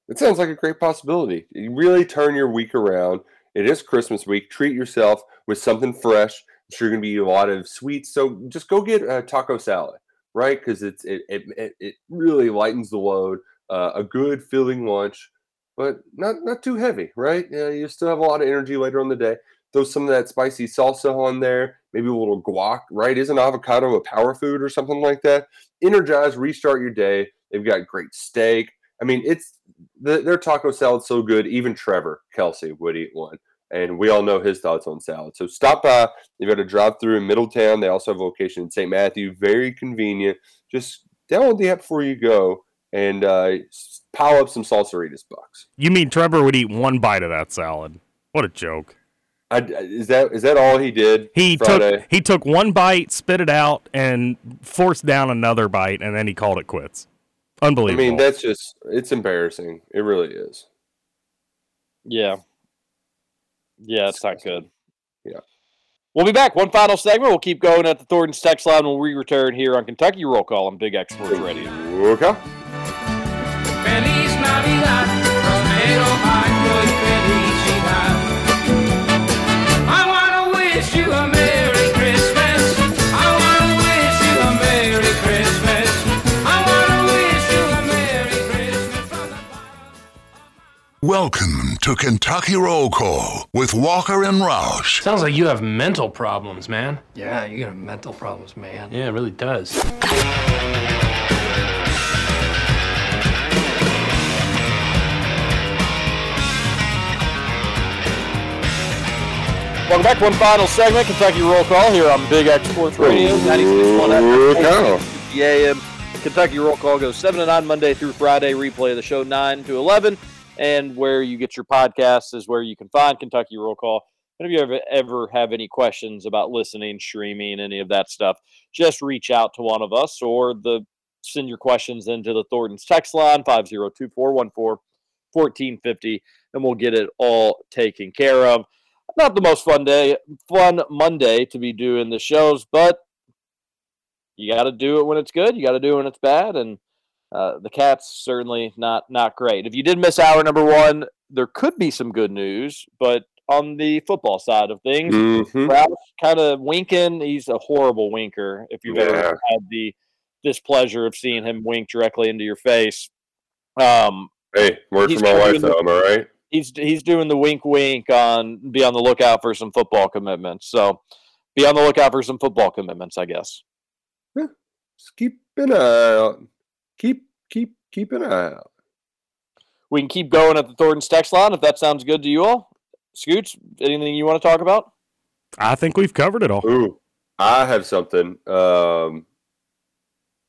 It sounds like a great possibility. You really turn your week around. It is Christmas week. Treat yourself with something fresh. I'm sure you're gonna be a lot of sweets. So just go get a taco salad, right? Because it's it, it it really lightens the load. Uh, a good filling lunch, but not not too heavy, right? Yeah, you still have a lot of energy later on the day. Throw some of that spicy salsa on there, maybe a little guac, right? Isn't avocado a power food or something like that? Energize, restart your day. They've got great steak. I mean, it's the, their taco salad's so good. Even Trevor Kelsey would eat one and we all know his thoughts on salad. So stop by. You've got a drive through in Middletown. They also have a location in St. Matthew. Very convenient. Just download the app before you go and uh, pile up some salsaritas bucks. You mean Trevor would eat one bite of that salad? What a joke! I, is that is that all he did? He Friday? took he took one bite, spit it out, and forced down another bite, and then he called it quits. I mean, that's just it's embarrassing. It really is. Yeah. Yeah, it's not good. Yeah. We'll be back. One final segment. We'll keep going at the Thornton's text line when we return here on Kentucky Roll Call on Big X Sports Radio. Okay. Feliz Welcome to Kentucky Roll Call with Walker and Roush. Sounds like you have mental problems, man. Yeah, you got mental problems, man. Yeah, it really does. Welcome back. To one final segment, Kentucky Roll Call here on Big X Sports Radio, 96.1 FM, the AM. Kentucky Roll Call goes 7 to 9 Monday through Friday. Replay of the show 9 to 11. And where you get your podcasts is where you can find Kentucky Roll Call. And if you ever, ever have any questions about listening, streaming, any of that stuff, just reach out to one of us or the send your questions into the Thornton's text line 502 414 1450 and we'll get it all taken care of. Not the most fun day, fun Monday to be doing the shows, but you got to do it when it's good. You got to do it when it's bad, and uh, the Cats certainly not not great. If you did miss hour number one, there could be some good news, but on the football side of things, Mhm. Roush kind of winking. He's a horrible winker. If you've Yeah. ever had the displeasure of seeing him wink directly into your face, um, Hey, word from my wife though. Am I right? he's he's doing the wink wink on be on the lookout for some football commitments. So be on the lookout for some football commitments, I guess. Just keep an eye out. Keep keep keep an eye out. We can keep going at the Thornton's text line if that sounds good to you all. Scoots, anything you want to talk about? I think we've covered it all. Ooh, I have something. Um,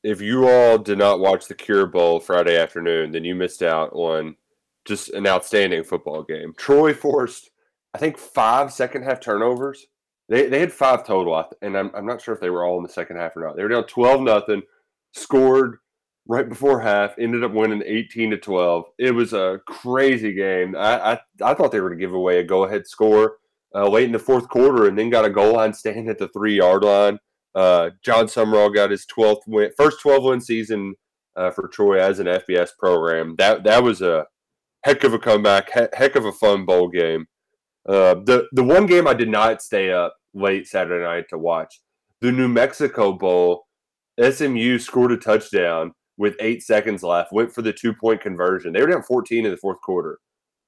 if you all did not watch the Cure Bowl Friday afternoon, then you missed out on just an outstanding football game. Troy forced I think five second half turnovers. They they had five total, and I'm I'm not sure if they were all in the second half or not. They were down twelve nothing, scored right before half, ended up winning eighteen to twelve. It was a crazy game. I I, I thought they were going to give away a go ahead score uh, late in the fourth quarter, and then got a goal line stand at the three yard line. Uh, Jon Sumrall got his twelfth win, first twelve win season uh, for Troy as an FBS program. That that was a heck of a comeback, he- heck of a fun bowl game. Uh, the the one game I did not stay up late Saturday night to watch, the New Mexico Bowl. SMU scored a touchdown with eight seconds left. Went for the two point conversion. They were down 14 in the fourth quarter.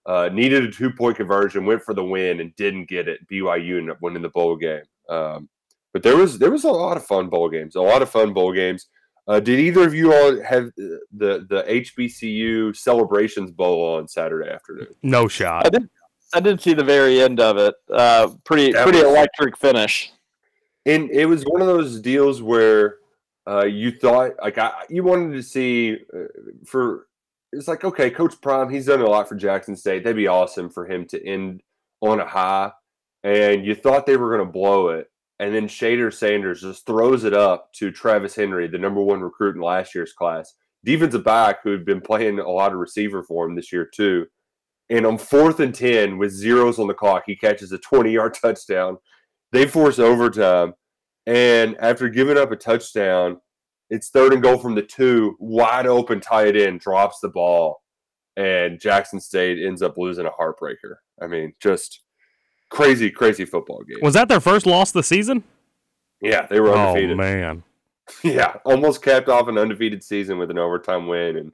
Uh, needed a two point conversion. Went for the win and didn't get it. BYU ended up winning the bowl game. Um, but there was there was a lot of fun bowl games. A lot of fun bowl games. Uh, did either of you all have the the HBCU celebrations bowl on Saturday afternoon? No shot. I did. I did see the very end of it. Uh, pretty That pretty was- electric finish. And it was one of those deals where uh, you thought like I, you wanted to see uh, for it's like okay, Coach Prime, he's done a lot for Jackson State. That'd be awesome for him to end on a high. And you thought they were going to blow it, and then Shedeur Sanders just throws it up to Travis Henry, the number one recruit in last year's class, defensive back who had been playing a lot of receiver for him this year too. And on fourth and ten with zeros on the clock, he catches a twenty-yard touchdown. They force overtime, and after giving up a touchdown, it's third and goal from the two, wide open tight end drops the ball, and Jackson State ends up losing a heartbreaker. I mean, just crazy, crazy football game. Was that their first loss of the season? Yeah, they were Oh undefeated. man. Yeah, almost capped off an undefeated season with an overtime win, and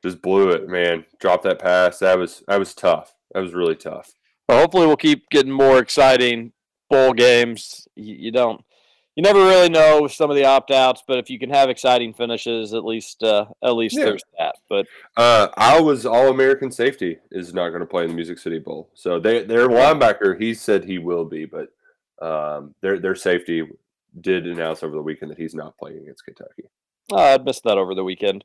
just blew it. Man, dropped that pass. That was that was tough. That was really tough. Well, hopefully, we'll keep getting more exciting bowl games. You, you don't, you never really know with some of the opt outs, but if you can have exciting finishes, at least, uh, at least Yeah. there's that. But Uh, Iowa's All American safety is not going to play in the Music City Bowl. So they their linebacker, he said he will be, but um, their their safety did announce over the weekend that he's not playing against Kentucky. uh, I missed that over the weekend.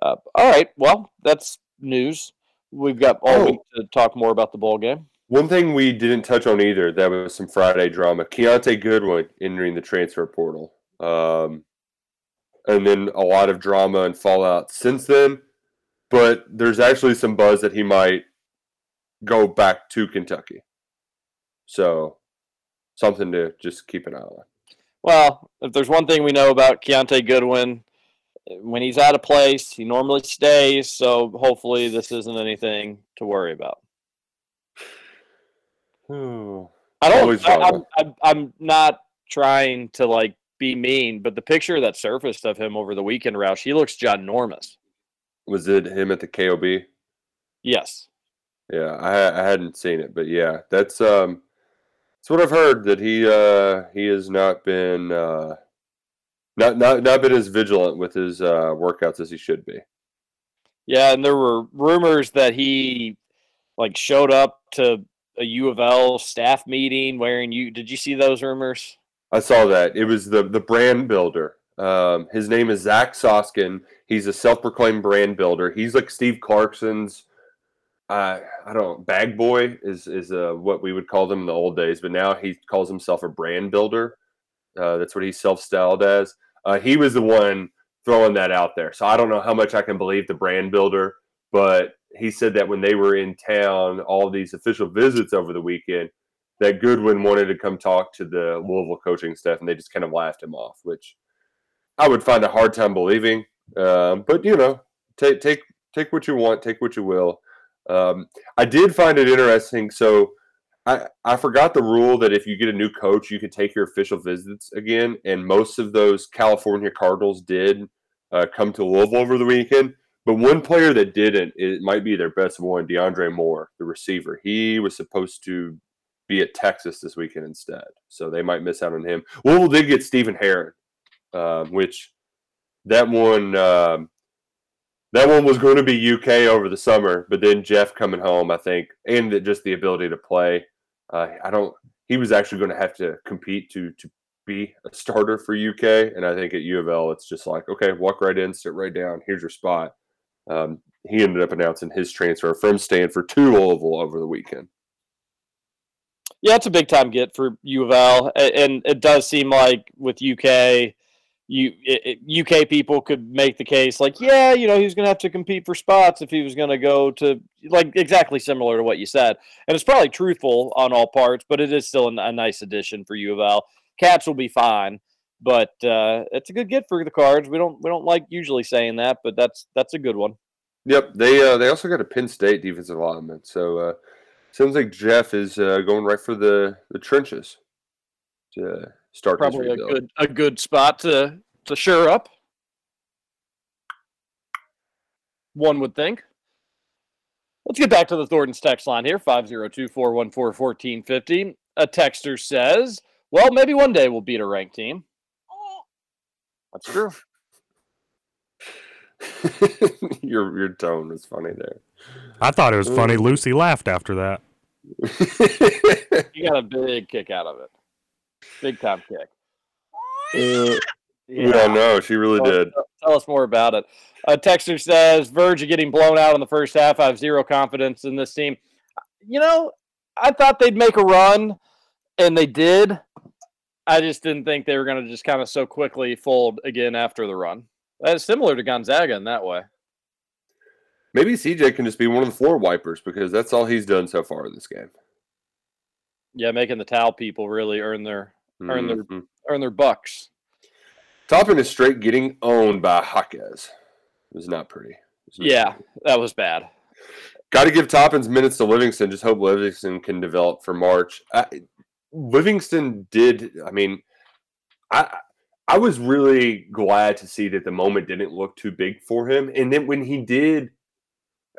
Uh, all right, well, that's news. We've got all Oh. week to talk more about the bowl game. One thing we didn't touch on either that was some Friday drama. Keontae Goodwin entering the transfer portal, um, and then a lot of drama and fallout since then. But there's actually some buzz that he might go back to Kentucky. So something to just keep an eye on. Well, if there's one thing we know about Keontae Goodwin, when he's out of place, he normally stays. So hopefully, this isn't anything to worry about. I don't. I, I'm. I'm, I'm not trying to like be mean, but the picture that surfaced of him over the weekend, Roush, he looks ginormous. Was it him at the KOB? Yes. Yeah, I, I hadn't seen it, but yeah, that's um, that's what I've heard that he uh he has not been uh not not not been as vigilant with his uh workouts as he should be. Yeah, and there were rumors that he like showed up to a U of L staff meeting wearing you. Did you see those rumors? I saw that it was the the brand builder. Um, his name is Zach Soskin. He's a self-proclaimed brand builder. He's like Steve Clarkson's. Uh, I don't bag boy is is uh, what we would call them in the old days, but now he calls himself a brand builder. Uh, that's what he's self-styled as. Uh, he was the one throwing that out there, so I don't know how much I can believe the brand builder. But he said that when they were in town, all these official visits over the weekend, that Goodwin wanted to come talk to the Louisville coaching staff, and they just kind of laughed him off, which I would find a hard time believing. Um, but you know, take take take what you want, take what you will. Um, I did find it interesting. So I I forgot the rule that if you get a new coach, you could take your official visits again, and most of those California Cardinals did uh, come to Louisville over the weekend. But one player that didn't, it might be their best one, DeAndre Moore, the receiver. He was supposed to be at Texas this weekend instead, so they might miss out on him. Louisville did get Stephen Herron, um, which that one um, that one was going to be UK over the summer, but then Jeff coming home, I think, and the, just the ability to play. Uh, I don't. He was actually going to have to compete to to be a starter for UK, and I think at U of L, it's just like, okay, walk right in, sit right down. Here's your spot. Um, he ended up announcing his transfer from Stanford to Louisville over the weekend. Yeah, it's a big time get for U of L, and it does seem like with UK, you UK people could make the case like, yeah, you know, he's going to have to compete for spots if he was going to go to like exactly similar to what you said, and it's probably truthful on all parts, but it is still a, a nice addition for U of L. Cats will be fine, but uh, it's a good get for the Cards. We don't we don't like usually saying that, but that's that's a good one. Yep, they uh, they also got a Penn State defensive lineman. So uh, sounds like Jeff is uh, going right for the the trenches to start his Probably a good a good spot to to sure up. One would think. Let's get back to the Thornton's text line here 502 414 1450. A texter says, Well, maybe one day we'll beat a ranked team. That's true. your your tone was funny there. I thought it was funny. Mm. Lucy laughed after that. You got a big kick out of it. Big time kick. Uh, we don't know. She really Tell- did. Tell us more about it. A texter says, Verge of getting blown out in the first half. I have zero confidence in this team. You know, I thought they'd make a run, and they did. I just didn't think they were going to just kind of so quickly fold again after the run. That's similar to Gonzaga in that way. Maybe CJ can just be one of the floor wipers because that's all he's done so far in this game. Yeah, making the towel people really earn their earn their Mhm. earn their bucks. Toppin is straight getting owned by Jaquez. It was not pretty. Yeah, that was bad. Got to give Toppins minutes to Livingston. Just hope Livingston can develop for March. I, Livingston did. I mean, I I was really glad to see that the moment didn't look too big for him. And then when he did,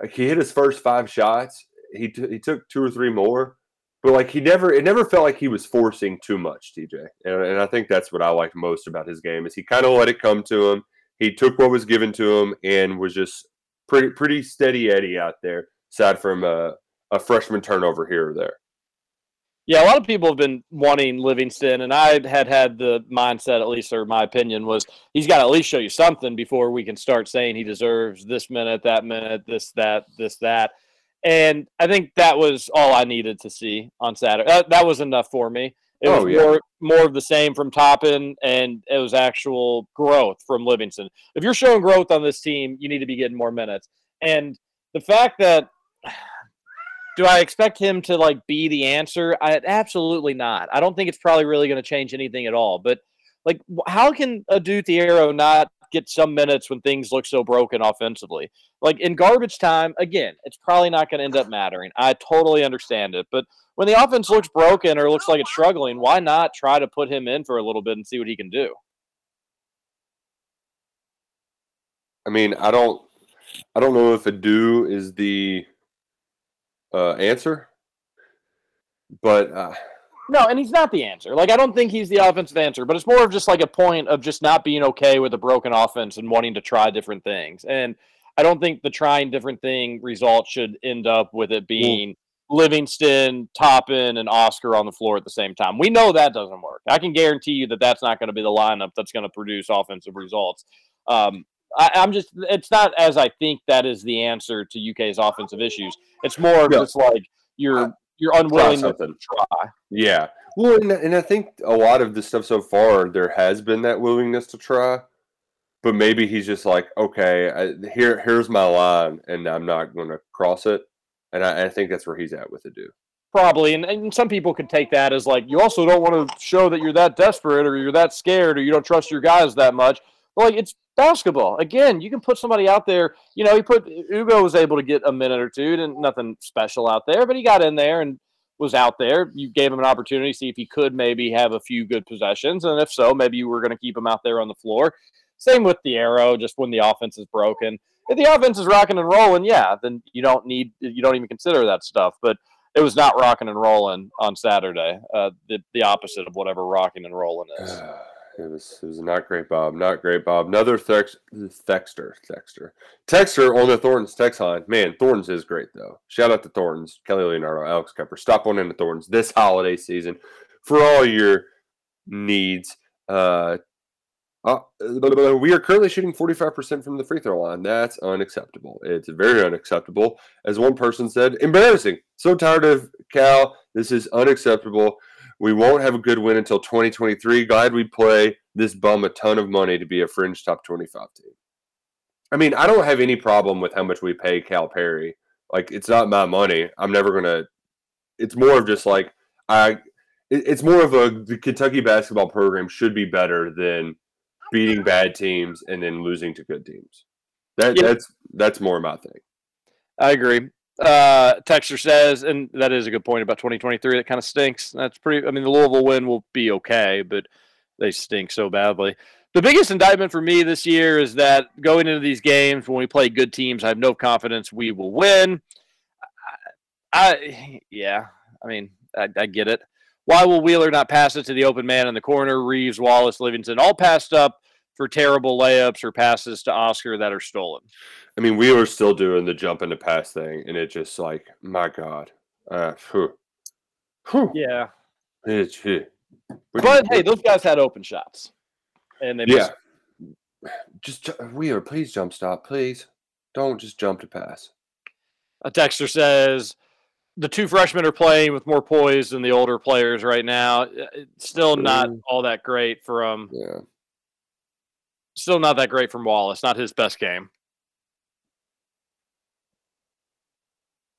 like he hit his first five shots. He t- he took two or three more, but like he never it never felt like he was forcing too much. TJ, and, and I think that's what I liked most about his game is he kind of let it come to him. He took what was given to him and was just pretty pretty steady Eddie out there, aside from a, a freshman turnover here or there. Yeah, a lot of people have been wanting Livingston, and I had had the mindset, at least, or my opinion was he's got to at least show you something before we can start saying he deserves this minute, that minute, this, that, this, that. And I think that was all I needed to see on Saturday. That, that was enough for me. It oh, was Oh, yeah. more more of the same from Toppin, and it was actual growth from Livingston. If you're showing growth on this team, you need to be getting more minutes. And the fact that do I expect him to like be the answer? I absolutely not. I don't think it's probably really going to change anything at all. But like, how can Adou Thiero not get some minutes when things look so broken offensively? Like in garbage time, again, it's probably not going to end up mattering. I totally understand it, but when the offense looks broken or looks like it's struggling, why not try to put him in for a little bit and see what he can do? I mean, I don't, I don't know if Adou is the uh, answer, but uh, No, and he's not the answer. Like I don't think he's the offensive answer, but it's more of just like a point of just not being okay with a broken offense and wanting to try different things. And I don't think the trying different thing result should end up with it being Livingston, Toppin, and Oscar on the floor at the same time. We know that doesn't work. I can guarantee you that that's not going to be the lineup that's going to produce offensive results. Um, I, I'm just, it's not as I think that is the answer to UK's offensive issues. It's more of Yeah. just like you're you're unwilling to try. Yeah. Well, and, and I think a lot of the stuff so far, there has been that willingness to try, but maybe he's just like, okay, I, here, here's my line, and I'm not going to cross it. And I, I think that's where he's at with it, dude. Probably, and, and some people could take that as like you also don't want to show that you're that desperate or you're that scared or you don't trust your guys that much. Like it's basketball. Again, you can put somebody out there. You know, he put Ugo was able to get a minute or two, and nothing special out there, but he got in there and was out there. You gave him an opportunity to see if he could maybe have a few good possessions, and if so, maybe you were going to keep him out there on the floor. Same with Thiero, just when the offense is broken. If the offense is rocking and rolling, yeah, then you don't need you don't even consider that stuff. But it was not rocking and rolling on Saturday. Uh, the the opposite of whatever rocking and rolling is. It was it was not great, Bob. Not great, Bob. Another Thex, Thexter, Thexter, Texter on the Thornton's text line. Man, Thornton's is great though. Shout out to Thornton's, Kelly Leonardo, Alex Kemper. Stop on into Thornton's this holiday season for all your needs. Uh, Uh, we are currently shooting 45% from the free throw line. That's unacceptable. It's very unacceptable. As one person said, embarrassing. So tired of Cal. This is unacceptable. We won't have a good win until 2023. Glad we play this bum a ton of money to be a fringe top 25 team. I mean, I don't have any problem with how much we pay Cal Perry. Like, it's not my money. I'm never going to. It's more of just like, I. It's more of a the Kentucky basketball program should be better than beating bad teams and then losing to good teams. That Yeah. that's that's more my thing. I agree. Uh, Texture says, and that is a good point about 2023. That kind of stinks. That's pretty. I mean, the Louisville win will be okay, but they stink so badly. The biggest indictment for me this year is that going into these games when we play good teams, I have no confidence we will win. I, I yeah, I mean, I, I get it. Why will Wheeler not pass it to the open man in the corner? Reeves, Wallace, Livingston, all passed up for terrible layups or passes to Oscar that are stolen. I mean, we were still doing the jump into pass thing, and it just like my God. Uh, phew. Whew. Yeah, It's, phew. but hey, those guys had open shots, and they yeah. Just ju- Wheeler, please jump stop, please. Don't just jump to pass. A texter says the two freshmen are playing with more poise than the older players right now. It's still not all that great from. Yeah. Still not that great from Wallace. Not his best game.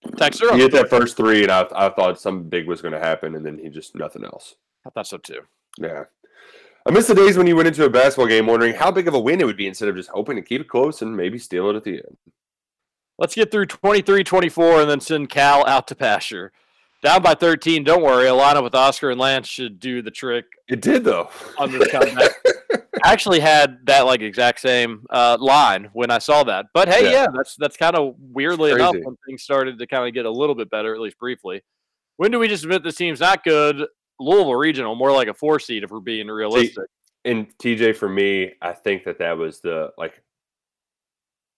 Texter, He hit that first three, and I, I thought something big was going to happen, and then he just nothing else. I thought so too. Yeah. I miss the days when you went into a basketball game wondering how big of a win it would be instead of just hoping to keep it close and maybe steal it at the end. Let's get through 23 24 and then send Cal out to pasture. Down by 13. Don't worry. A lineup with Oscar and Lance should do the trick It did, though. on this comeback. I actually had that like exact same uh, line when I saw that. But hey, Yeah. yeah, that's that's kind of weirdly enough when things started to kind of get a little bit better, at least briefly. When do we just admit this team's not good? Louisville regional, more like a four seed if we're being realistic. and TJ, for me, I think that that was the like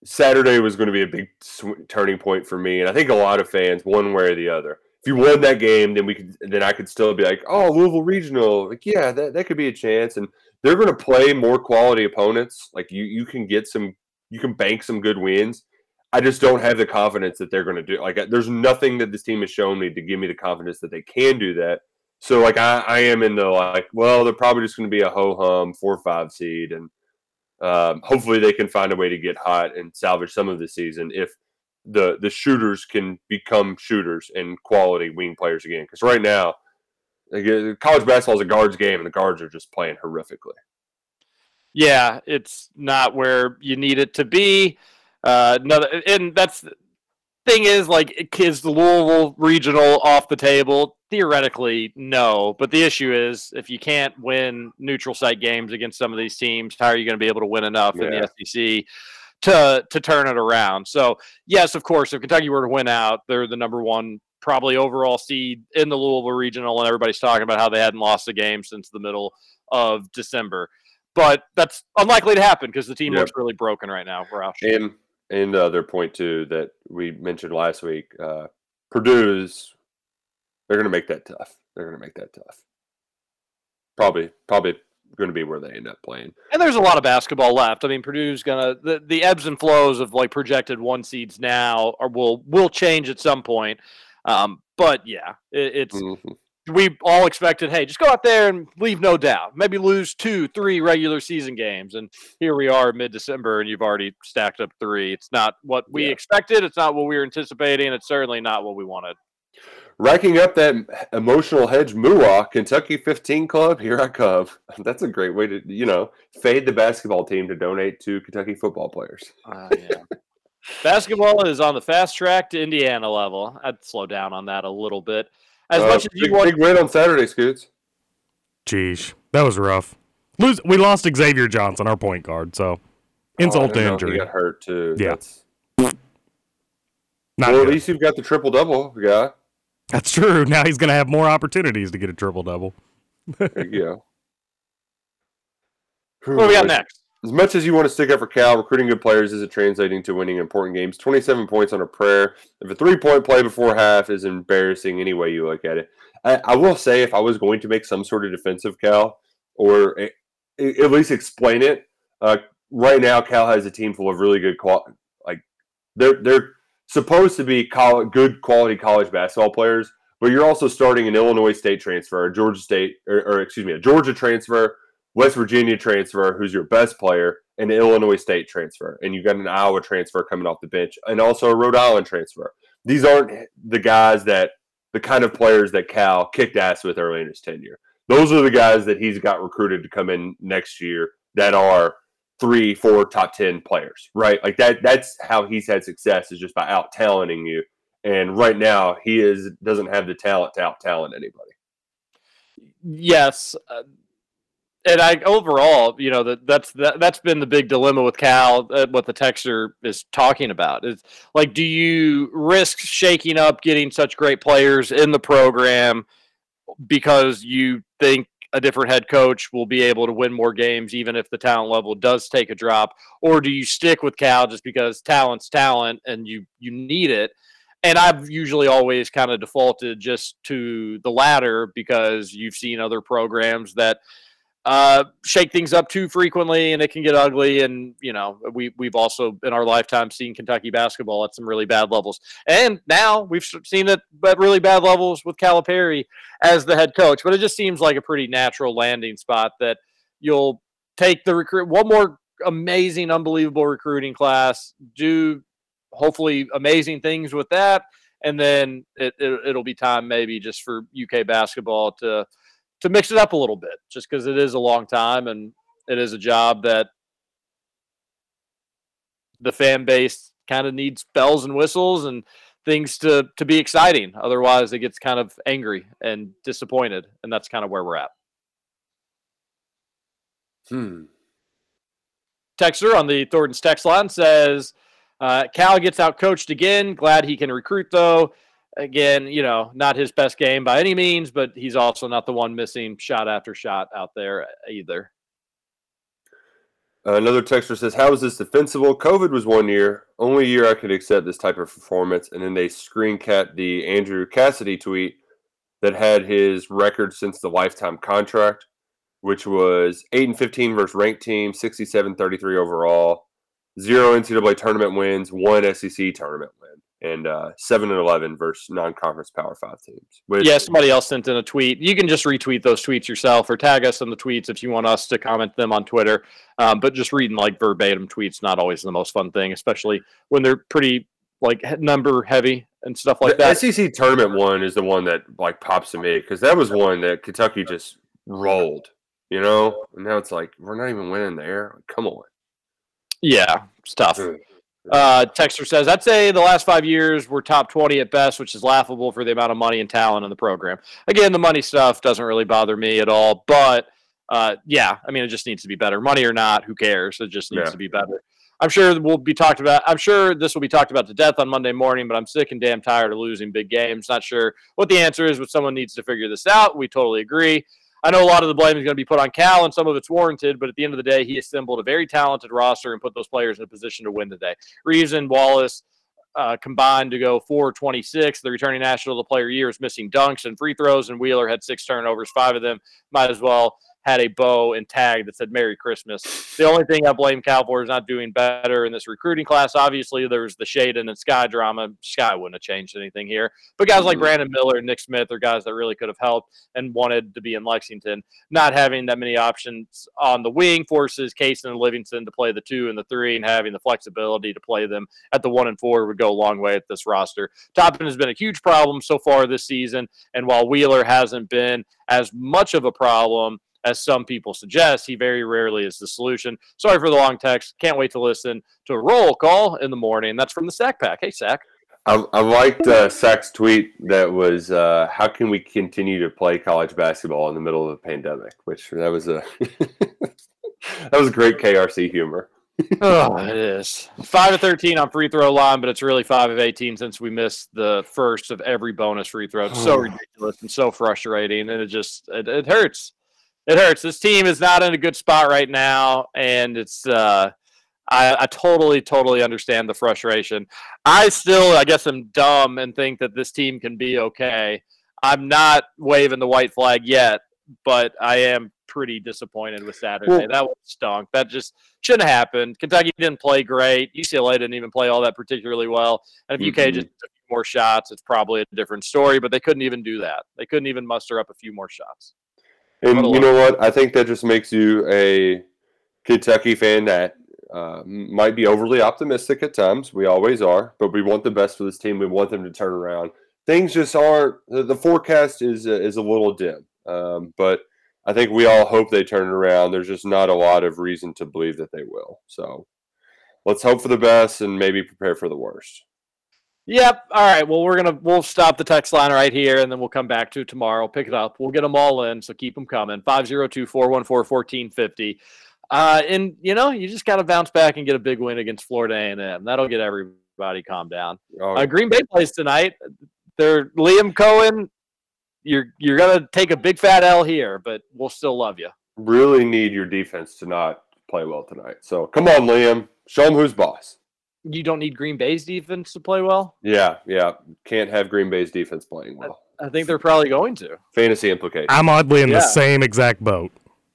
Saturday was going to be a big sw- turning point for me, and I think a lot of fans, one way or the other. If you won that game, then we could, then I could still be like, oh, Louisville regional, like yeah, that, that could be a chance, and they're going to play more quality opponents. Like you, you can get some, you can bank some good wins. I just don't have the confidence that they're going to do. Like, there's nothing that this team has shown me to give me the confidence that they can do that. So, like, I, I am in the like, well, they're probably just going to be a ho hum four or five seed, and um, hopefully they can find a way to get hot and salvage some of the season if the the shooters can become shooters and quality wing players again. Because right now, uh, college basketball is a guards game, and the guards are just playing horrifically. Yeah, it's not where you need it to be. Uh, another, and that's the thing is like, is the Louisville regional off the table? Theoretically, no. But the issue is, if you can't win neutral site games against some of these teams, how are you going to be able to win enough in the SEC to to turn it around? So, yes, of course, if Kentucky were to win out, they're the number one probably overall seed in the Louisville regional, and everybody's talking about how they hadn't lost a game since the middle of December. But that's unlikely to happen because the team Yep. looks really broken right now. Roush. And and the other point too that we mentioned last week, uh, Purdue's they're going to make that tough. They're going to make that tough. Probably, probably going to be where they end up playing. And there's a lot of basketball left. I mean, Purdue's gonna the, the ebbs and flows of like projected one seeds now are will will change at some point. Um, but yeah, it, it's Mhm. we all expected. Hey, just go out there and leave no doubt. Maybe lose two, three regular season games, and here we are mid December, and you've already stacked up three. It's not what we Yeah. expected. It's not what we were anticipating. It's certainly not what we wanted. Racking up that emotional hedge mooah, Kentucky 15 Club, here I come. That's a great way to, you know, fade the basketball team to donate to Kentucky football players. Uh, yeah. Basketball is on the fast track to Indiana level. I'd slow down on that a little bit. As Uh, much as you big, want, big win on Saturday, Scoots. Jeez, that was rough. Lose. We lost Xavier Johnson, our point guard. So insult Oh, to injury. He got hurt too. Yeah. That's, Not well, at least you've got the triple double guy. That's true. Now he's going to have more opportunities to get a triple double. There you go. what do we got next? As much as you want to stick up for Cal, recruiting good players isn't translating to winning important games. 27 points on a prayer. If a three point play before half is embarrassing any way you look at it. I, I will say, if I was going to make some sort of defensive Cal or a, a- at least explain it. Uh, right now, Cal has a team full of really good qual like they're they're supposed to be col- good quality college basketball players, but you're also starting an Illinois State transfer, a Georgia State, or, or excuse me, a Georgia transfer, West Virginia transfer, who's your best player, and an Illinois State transfer, and you've got an Iowa transfer coming off the bench, and also a Rhode Island transfer. These aren't the guys that the kind of players that Cal kicked ass with early in his tenure. Those are the guys that he's got recruited to come in next year that are three, four top ten players, right? Like that. That's how he's had success is just by out talenting you. And right now, he is doesn't have the talent to out talent anybody. Yes. Uh, and I overall, you know, that that's that, that's been the big dilemma with Cal. Uh, what the texter is talking about is like, do you risk shaking up getting such great players in the program because you think a different head coach will be able to win more games, even if the talent level does take a drop, or do you stick with Cal just because talent's talent and you you need it? And I've usually always kind of defaulted just to the latter because you've seen other programs that uh, shake things up too frequently and it can get ugly. And, you know, we, we've also in our lifetime seen Kentucky basketball at some really bad levels. And now we've seen it at really bad levels with Calipari as the head coach. But it just seems like a pretty natural landing spot that you'll take the recruit one more amazing, unbelievable recruiting class, do hopefully amazing things with that. And then it, it, it'll be time maybe just for UK basketball to to mix it up a little bit, just because it is a long time and it is a job that the fan base kind of needs bells and whistles and things to to be exciting. Otherwise, it gets kind of angry and disappointed, and that's kind of where we're at. Hmm. Texter on the Thornton's text line says, uh, "Cal gets out coached again. Glad he can recruit though." Again, you know, not his best game by any means, but he's also not the one missing shot after shot out there either. Uh, another texter says, "How is this defensible? COVID was one year, only year I could accept this type of performance." And then they screen cap the Andrew Cassidy tweet that had his record since the lifetime contract, which was eight and fifteen versus ranked team, 67-33 overall, zero NCAA tournament wins, one SEC tournament win and uh, seven and eleven versus non-conference Power Five teams. Which, yeah, somebody else sent in a tweet. You can just retweet those tweets yourself, or tag us in the tweets if you want us to comment them on Twitter. Um, but just reading like verbatim tweets not always the most fun thing, especially when they're pretty like number heavy and stuff like the that. SEC tournament one is the one that like pops to me because that was one that Kentucky just rolled, you know. And now it's like we're not even winning there. Like, come on. Yeah, it's tough. Uh, Texter says, I'd say the last five years we're top 20 at best, which is laughable for the amount of money and talent in the program. Again, the money stuff doesn't really bother me at all. But uh, yeah, I mean, it just needs to be better. Money or not, who cares? It just needs Yeah. to be better. I'm sure we'll be talked about. I'm sure this will be talked about to death on Monday morning, but I'm sick and damn tired of losing big games. Not sure what the answer is, but someone needs to figure this out. We totally agree. I know a lot of the blame is going to be put on Cal, and some of it's warranted. But at the end of the day, he assembled a very talented roster and put those players in a position to win today. And Wallace uh, combined to go 426. The returning national the player year is missing dunks and free throws, and Wheeler had six turnovers. Five of them might as well had a bow and tag that said Merry Christmas. The only thing I blame Cal for is not doing better in this recruiting class. Obviously, there's the Shaedon and Skyy drama. Skyy wouldn't have changed anything here. But guys like Mhm. Brandon Miller and Nick Smith are guys that really could have helped and wanted to be in Lexington. Not having that many options on the wing forces Case and Livingston to play the two and the three, and having the flexibility to play them at the one and four would go a long way at this roster. Toppin has been a huge problem so far this season, and while Wheeler hasn't been as much of a problem as some people suggest, he very rarely is the solution. Sorry for the long text. Can't wait to listen to a roll call in the morning. That's from the Sack Pack. Hey, Sack. I, I liked uh, Sack's tweet that was, uh, "How can we continue to play college basketball in the middle of a pandemic?" Which that was a that was great KRC humor. oh, it is five of thirteen on free throw line, but it's really five of eighteen since we missed the first of every bonus free throw. It's so ridiculous and so frustrating, and it just it, it hurts. It hurts. This team is not in a good spot right now, and it's. uh I, I totally, totally understand the frustration. I still, I guess, am dumb and think that this team can be okay. I'm not waving the white flag yet, but I am pretty disappointed with Saturday. Well- that was stunk. That just shouldn't have happened. Kentucky didn't play great. UCLA didn't even play all that particularly well. And if UK Mhm. just took more shots, it's probably a different story. But they couldn't even do that. They couldn't even muster up a few more shots. And you know what? I think that just makes you a Kentucky fan that uh, might be overly optimistic at times. We always are, but we want the best for this team. We want them to turn around. Things just aren't. The, the forecast is is a little dim, um, but I think we all hope they turn around. There's just not a lot of reason to believe that they will. So let's hope for the best and maybe prepare for the worst. Yep. All right. Well, we're gonna we'll stop the text line right here, and then we'll come back to it tomorrow. Pick it up. We'll get them all in. So keep them coming. 502-414-1450. Uh, and you know, you just got to bounce back and get a big win against Florida A&M. That'll get everybody calmed down. Oh, Uh, Green Bay plays tonight. They're Liam Coen. You're you're gonna take a big fat L here, but we'll still love you. Really need your defense to not play well tonight. So come on, Liam. Show them who's boss. You don't need Green Bay's defense to play well. Yeah, yeah. Can't have Green Bay's defense playing well. I think they're probably going to. Fantasy implications. I'm oddly in Yeah. the same exact boat.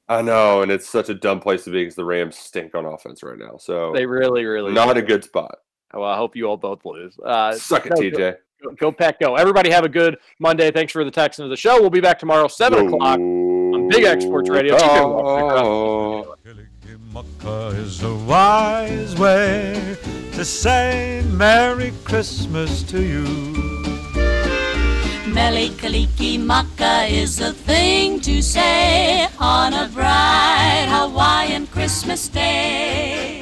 I know, and it's such a dumb place to be because the Rams stink on offense right now. So They really, really not do. a good spot. Well, I hope you all both lose. Uh, Suck it, no, TJ. Go, go Pack, go! Everybody have a good Monday. Thanks for the text into the show. We'll be back tomorrow, seven o'clock on Big X Sports Radio. Keep it Oh. is a wise way to say Merry Christmas to you. Mele Kalikimaka is the thing to say on a bright Hawaiian Christmas day.